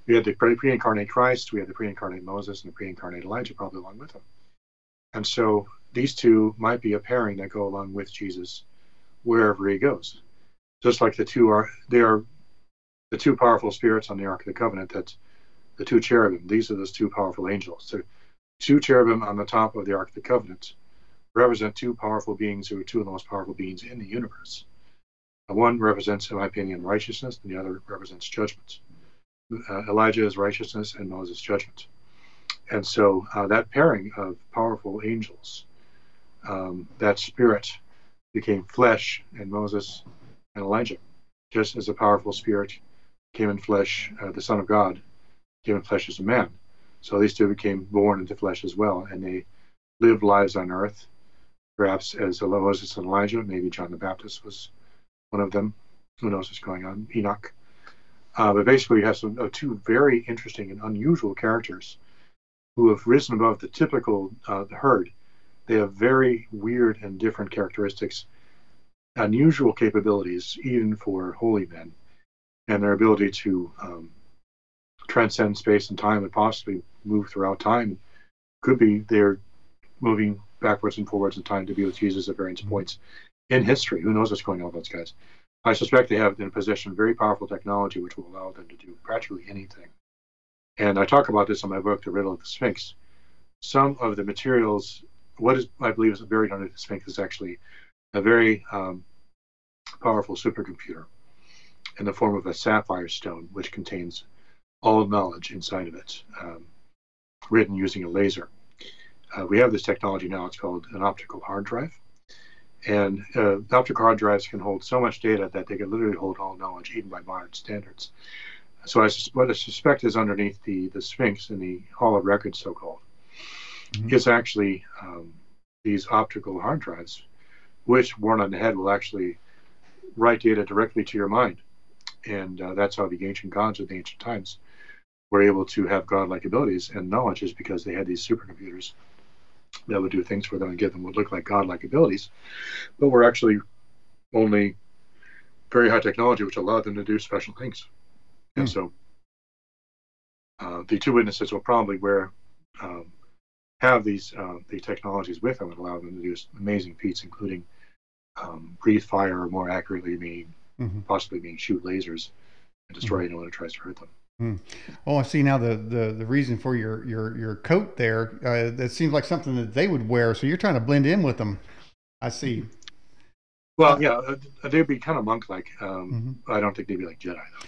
we had the pre-incarnate Christ, we had the pre-incarnate Moses, and the pre-incarnate Elijah probably along with him. And so these two might be a pairing that go along with Jesus wherever he goes. Just like the two are, they are the two powerful spirits on the Ark of the Covenant. That's the two cherubim. These are those two powerful angels. So two cherubim on the top of the Ark of the Covenant represent two powerful beings who are two of the most powerful beings in the universe. One represents, in my opinion, righteousness, and the other represents judgment. Uh, Elijah is righteousness, and Moses judgment. And so uh, that pairing of powerful angels, um, that spirit became flesh in Moses and Elijah, just as a powerful spirit came in flesh, uh, the Son of God came in flesh as a man. So these two became born into flesh as well, and they lived lives on earth, perhaps as Moses and Elijah. Maybe John the Baptist was one of them. Who knows what's going on? Enoch. Uh, but basically, you have some uh, two very interesting and unusual characters who have risen above the typical uh, herd. They have very weird and different characteristics, unusual capabilities, even for holy men, and their ability to um, transcend space and time and possibly move throughout time. Could be they're moving backwards and forwards in time to be with Jesus at various mm-hmm. points in history. Who knows what's going on with those guys? I suspect they have in possession very powerful technology which will allow them to do practically anything. And I talk about this in my book, The Riddle of the Sphinx. Some of the materials, what is I believe is buried under the Sphinx, is actually a very um, powerful supercomputer in the form of a sapphire stone, which contains all knowledge inside of it, um, written using a laser. Uh, we have this technology now. It's called an optical hard drive. And uh, optical hard drives can hold so much data that they can literally hold all knowledge, even by modern standards. So I, what I suspect is underneath the, the Sphinx in the Hall of Records, so called, mm-hmm. is actually um, these optical hard drives, which, worn on the head, will actually write data directly to your mind. And uh, that's how the ancient gods of the ancient times were able to have godlike abilities and knowledge, is because they had these supercomputers that would do things for them and give them what look like godlike abilities, but were actually only very high technology, which allowed them to do special things. And hmm. so uh, the two witnesses will probably wear um, have these uh, the technologies with them that allow them to do amazing feats, including um, breathe fire, or more accurately, mean mm-hmm. possibly mean shoot lasers and destroy mm-hmm. anyone who tries to hurt them. Mm. Oh, I see now the, the, the reason for your, your, your coat there. Uh, that seems like something that they would wear. So you're trying to blend in with them. I see. Well, yeah, uh, they'd be kind of monk like. Um, mm-hmm. I don't think they'd be like Jedi, though.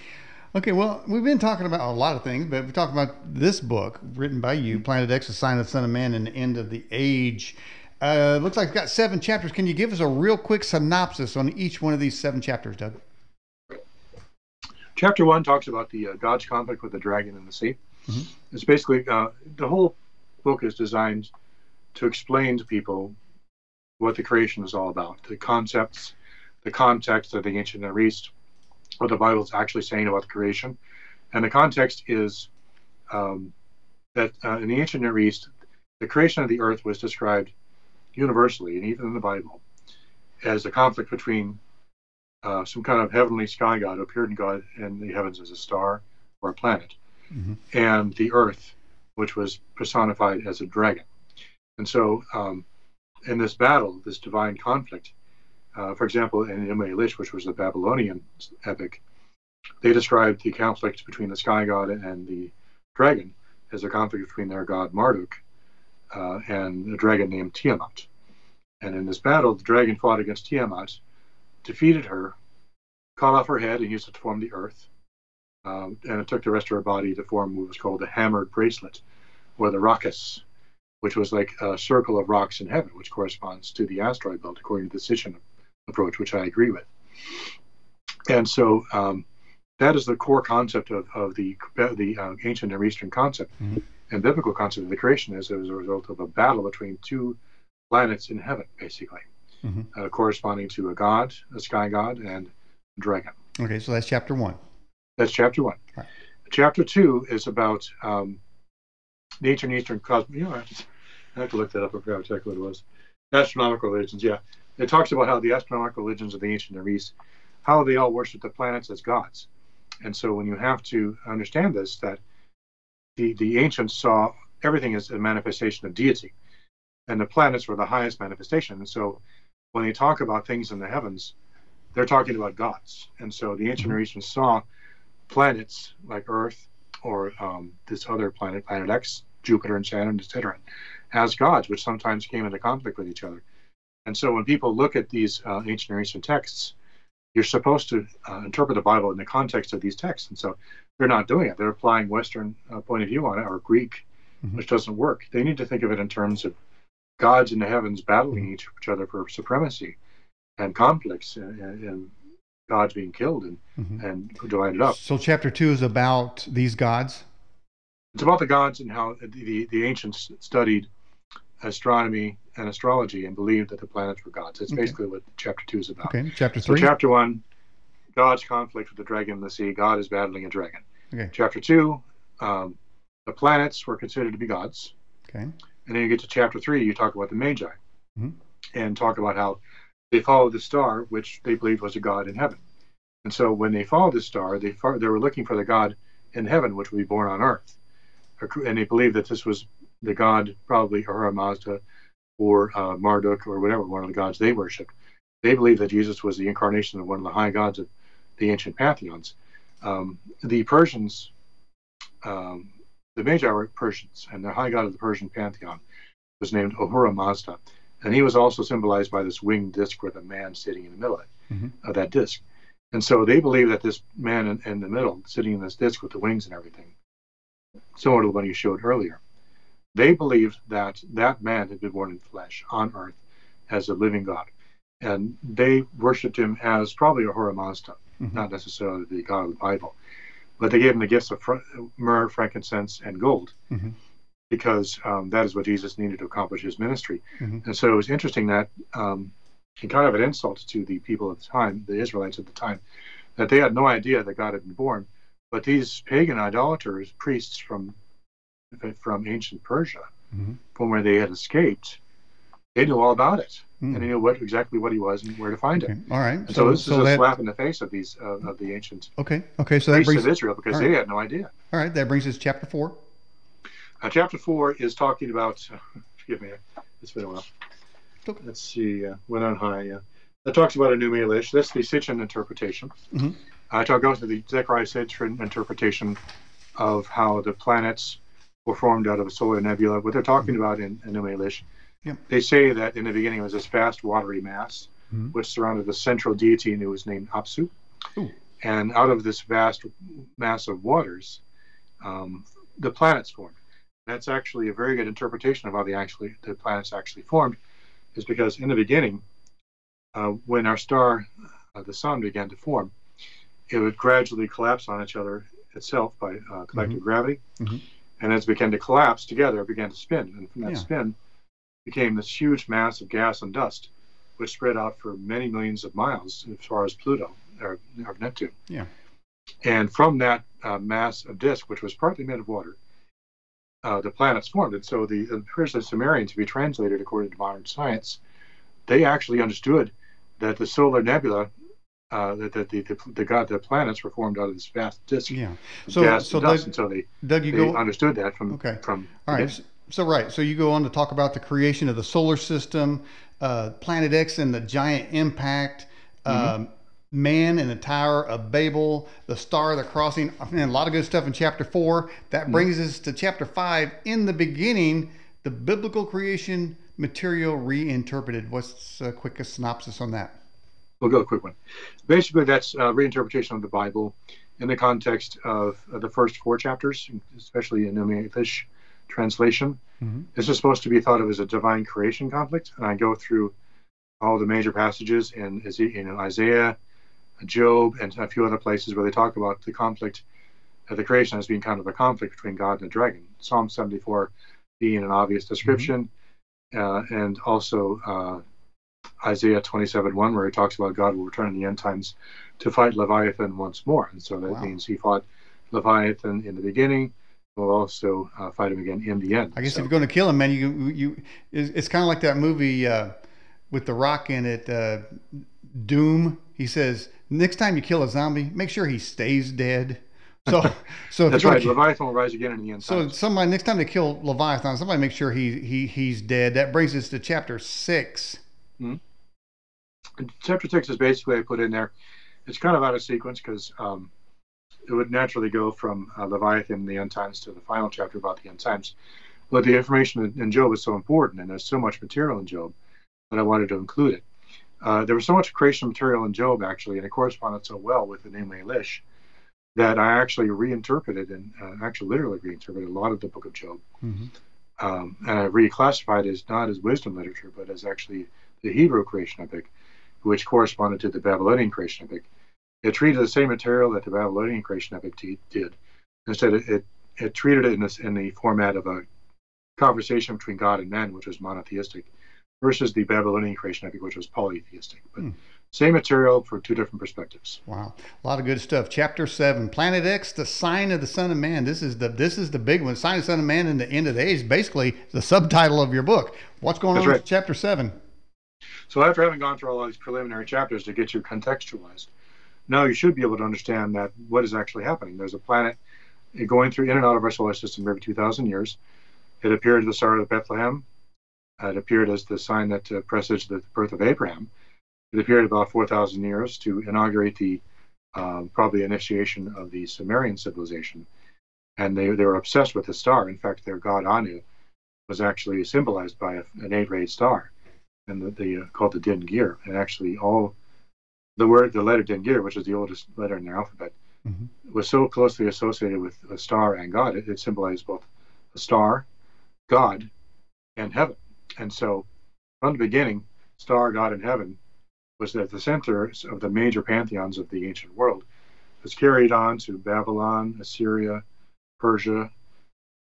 Okay, well, we've been talking about a lot of things, but we talked about this book written by you, Planet X, The Sign of the Son of Man and the End of the Age. Uh, looks like it's got seven chapters. Can you give us a real quick synopsis on each one of these seven chapters, Doug? Chapter one talks about the uh, God's conflict with the dragon in the sea. Mm-hmm. It's basically uh, the whole book is designed to explain to people what the creation is all about, the concepts, the context of the ancient Near East, what the Bible is actually saying about the creation. And the context is um, that uh, in the ancient Near East, the creation of the earth was described universally, and even in the Bible, as a conflict between uh, some kind of heavenly sky god appeared in God in the heavens as a star or a planet, mm-hmm. and the earth, which was personified as a dragon. And so, um, in this battle, this divine conflict, uh, for example, in Enuma Elish which was the Babylonian epic, they described the conflict between the sky god and the dragon as a conflict between their god Marduk uh, and a dragon named Tiamat. And in this battle, the dragon fought against Tiamat, defeated her, cut off her head, and used it to form the earth. Um, and it took the rest of her body to form what was called the hammered bracelet, or the Rachis, which was like a circle of rocks in heaven, which corresponds to the asteroid belt, according to the Sitchin approach, which I agree with. And so um, that is the core concept of, of the the uh, ancient Near Eastern concept mm-hmm. and biblical concept of the creation is as a result of a battle between two planets in heaven, basically, mm-hmm. uh, corresponding to a god, a sky god, and a dragon. Okay, so that's chapter one. That's chapter one. Right. Chapter two is about um, the ancient Eastern cosmos. You know, I have, to, I have to look that up. I forgot exactly what it was. Astronomical religions, yeah it talks about how the astronomical religions of the ancient Near East, how they all worship the planets as gods. And so when you have to understand this, that the, the ancients saw everything as a manifestation of deity, and the planets were the highest manifestation. And so when they talk about things in the heavens, they're talking about gods. And so the ancient Near Eastern saw planets like Earth or um, this other planet, Planet X, Jupiter and Saturn, etc., as gods, which sometimes came into conflict with each other. And so when people look at these uh, ancient Near Eastern texts, you're supposed to uh, interpret the Bible in the context of these texts. And so they're not doing it. They're applying Western uh, point of view on it or Greek, mm-hmm. which doesn't work. They need to think of it in terms of gods in the heavens battling each, each other for supremacy and conflicts and, and gods being killed and, mm-hmm. and divided up. So chapter two is about these gods? It's about the gods and how the, the, ancients studied astronomy and astrology and believed that the planets were gods. That's okay. basically what chapter two is about. Okay, chapter three. So chapter one, God's conflict with the dragon in the sea. God is battling a dragon. Okay. Chapter two, um, the planets were considered to be gods. Okay. And then you get to chapter three, you talk about the Magi, mm-hmm. and talk about how they followed the star, which they believed was a god in heaven. And so when they followed the star, they they were looking for the god in heaven, which would be born on earth, and they believed that this was the god, probably Ahura Mazda or uh, Marduk or whatever, one of the gods they worshipped. They believed that Jesus was the incarnation of one of the high gods of the ancient pantheons. Um, the Persians, um, the Magi were Persians, and the high god of the Persian pantheon was named Ahura Mazda. And he was also symbolized by this winged disc with a man sitting in the middle of, mm-hmm. of that disc. And so they believe that this man in, in, the middle, sitting in this disc with the wings and everything, similar to the one you showed earlier, they believed that that man had been born in flesh on earth as a living God. And they worshipped him as probably Ahura Mazda, mm-hmm. not necessarily the God of the Bible. But they gave him the gifts of fr- myrrh, frankincense, and gold mm-hmm. because um, that is what Jesus needed to accomplish his ministry. Mm-hmm. And so it was interesting that, um, and kind of an insult to the people at the time, the Israelites at the time, that they had no idea that God had been born. But these pagan idolaters, priests from from ancient Persia, mm-hmm. from where they had escaped, they knew all about it, mm. and he knew what exactly what he was and where to find okay. it. All right. So, so this so is a that, slap in the face of these uh, of the ancient. Okay. Okay. So that brings of Israel because right. they had no idea. All right. That brings us to chapter four. Uh, chapter four is talking about. Uh, forgive me. It's been a while. Okay. Let's see. Uh, went on high. Uh, that talks about Enuma Elish. That's the Sitchin interpretation. Mm-hmm. I talk goes to the Zecharia Sitchin interpretation of how the planets were formed out of a solar nebula. What they're talking mm-hmm. about in, in Elish, yep. they say that in the beginning it was this vast watery mass mm-hmm. which surrounded the central deity who was named Apsu. Ooh. And out of this vast mass of waters, um, the planets formed. That's actually a very good interpretation of how the actually the planets actually formed, is because in the beginning, uh, when our star, uh, the sun, began to form, it would gradually collapse on each other itself by uh, collective mm-hmm. gravity. Mm-hmm. And as it began to collapse together, it began to spin. And from that yeah. spin became this huge mass of gas and dust, which spread out for many millions of miles as far as Pluto or, or Neptune. Yeah. And from that uh, mass of disk, which was partly made of water, uh, the planets formed. And so the, the Persian Sumerian, to be translated according to modern science, they actually understood that the solar nebula uh, that, the, the, the god the planets were formed out of this vast disk yeah so gas so and dust, Doug, and so they, Doug, you they go, understood that from okay from all right so, so, right so you go on to talk about the creation of the solar system uh, planet x and the giant impact mm-hmm. um, man and the tower of babel the star of the crossing mean, a lot of good stuff in chapter four that mm-hmm. brings mm-hmm. us to chapter five in the beginning the biblical creation material reinterpreted what's a quickest synopsis on that we'll go a quick one. Basically, that's a reinterpretation of the Bible in the context of uh, the first four chapters, especially in the English translation. Mm-hmm. This is supposed to be thought of as a divine creation conflict, and I go through all the major passages in, in Isaiah, Job, and a few other places where they talk about the conflict of the creation as being kind of a conflict between God and the dragon. Psalm 74 being an obvious description, mm-hmm. uh, and also uh, Isaiah 27 1, where he talks about God will return in the end times to fight Leviathan once more. And so that wow. means he fought Leviathan in the beginning, will also uh, fight him again in the end. I guess so. if you're going to kill him, man, you you it's, it's kind of like that movie uh, with The Rock in it, uh, Doom. He says, next time you kill a zombie, make sure he stays dead. So, so that's right. Leviathan will rise again in the end. So somebody next time they kill Leviathan, somebody make sure he he he's dead. That brings us to chapter 6 mm-hmm. Chapter six is basically I put in there. It's kind of out of sequence because um, it would naturally go from uh, Leviathan, the end times, to the final chapter about the end times. But the information in, Job is so important, and there's so much material in Job that I wanted to include it. Uh, there was so much creation material in Job, actually, and it corresponded so well with Enuma Elish that I actually reinterpreted and uh, actually literally reinterpreted a lot of the book of Job. Mm-hmm. Um, and I reclassified it as not as wisdom literature, but as actually the Hebrew creation epic, which corresponded to the Babylonian creation epic. It treated the same material that the Babylonian creation epic t- did. Instead, it, it, it treated it in, this, in the format of a conversation between God and man, which was monotheistic, versus the Babylonian creation epic, which was polytheistic. But hmm. same material for two different perspectives. Wow, a lot of good stuff. Chapter seven, Planet X, the sign of the Son of Man. This is the this is the big one. Sign of the Son of Man in the end of the age. Basically, the subtitle of your book. What's going That's on right. with chapter seven? So after having gone through all these preliminary chapters to get you contextualized, now you should be able to understand that what is actually happening. There's a planet going through in and out of our solar system every 2,000 years. It appeared at the start of Bethlehem. It appeared as the sign that uh, presaged the birth of Abraham. It appeared about 4,000 years to inaugurate the um, probably initiation of the Sumerian civilization. And they, they were obsessed with the star. In fact, their god Anu was actually symbolized by a, an eight-rayed star, and the, the uh, called the Din Gir. And actually, all the word, the letter Din Gir, which is the oldest letter in their alphabet, mm-hmm. was so closely associated with a star and God. It, it symbolized both a star, God, and heaven. And so, from the beginning, star, God, and heaven was at the center of the major pantheons of the ancient world. It was carried on to Babylon, Assyria, Persia,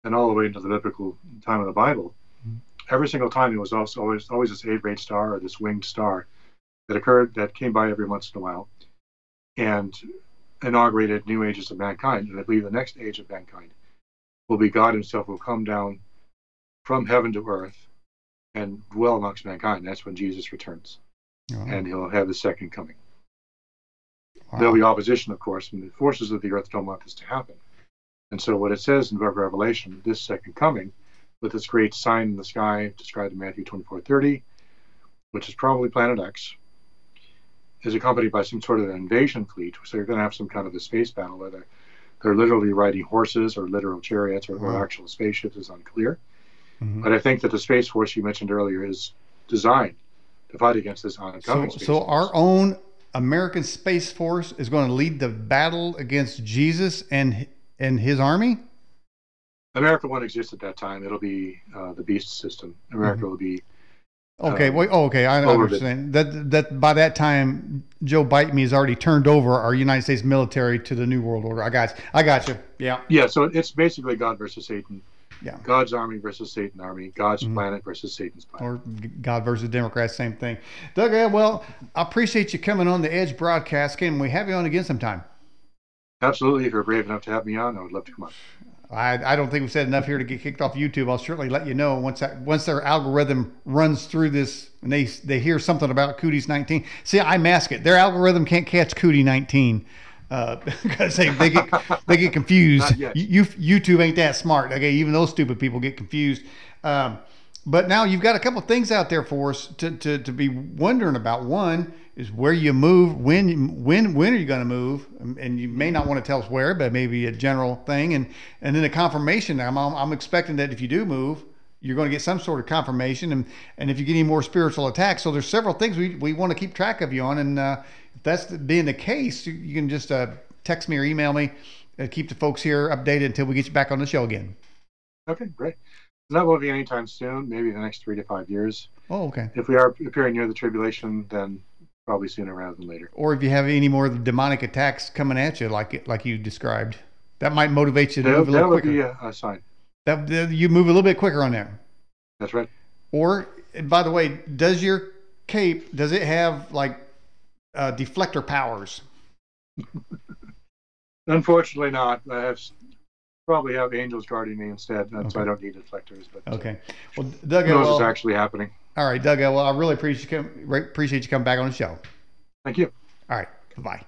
and all the way into the biblical time of the Bible. Mm-hmm. Every single time, it was also always always this eight-rayed star or this winged star that occurred that came by every once in a while, and inaugurated new ages of mankind. And I believe the next age of mankind will be God Himself will come down from heaven to earth and dwell amongst mankind. That's when Jesus returns, oh. and He'll have the second coming. Wow. There'll be opposition, of course, and the forces of the earth don't want this to happen. And so, what it says in the book of Revelation, this second coming, with this great sign in the sky described in Matthew 24:30, which is probably Planet X, is accompanied by some sort of an invasion fleet. So you're going to have some kind of a space battle where they're, they're literally riding horses or literal chariots or, or actual spaceships is unclear. Mm-hmm. But I think that the Space Force you mentioned earlier is designed to fight against this oncoming so, so our own American Space Force is going to lead the battle against Jesus and and his army? America won't exist at that time. It'll be uh, the beast system. America mm-hmm. will be Okay, um, oh, okay, I understand that. That by that time, Joe Biden has already turned over our United States military to the New World Order. I got, you. I got you. Yeah. Yeah. So it's basically God versus Satan. Yeah. God's army versus Satan's army. God's mm-hmm. planet versus Satan's planet. Or God versus Democrats, same thing. Doug, well, I appreciate you coming on the Edge broadcast. Can we have you on again sometime? Absolutely. If you're brave enough to have me on, I would love to come on. I, I don't think we've said enough here to get kicked off YouTube. I'll certainly let you know once that once their algorithm runs through this and they they hear something about Cooties 19. See, I mask it. Their algorithm can't catch Cootie 19 because uh, they, they get they get confused. You, YouTube ain't that smart. Okay, even those stupid people get confused. Um, but now you've got a couple things out there for us to, to, to be wondering about. One is where you move, when when when are you going to move, and you may not want to tell us where, but maybe a general thing, and and then a confirmation. I'm I'm expecting that if you do move, you're going to get some sort of confirmation, and and if you get any more spiritual attacks, so there's several things we we want to keep track of you on, and uh, if that's being the case, you can just uh, text me or email me. Uh, keep the folks here updated until we get you back on the show again. Okay, great. That won't be anytime soon. Maybe the next three to five years. Oh, okay. If we are appearing near the tribulation, then probably sooner rather than later. Or if you have any more demonic attacks coming at you, like like you described, that might motivate you to that, move a little quicker. That would be a, a sign. That, that, you move a little bit quicker on that. That's right. Or, by the way, does your cape does it have like uh, deflector powers? Unfortunately, not. I have probably have angels guarding me instead, okay. so I don't need deflectors. But uh, okay, well, Doug, who knows well, actually happening? All right, Doug. Well, I really appreciate you come, appreciate you coming back on the show. Thank you. All right. Bye.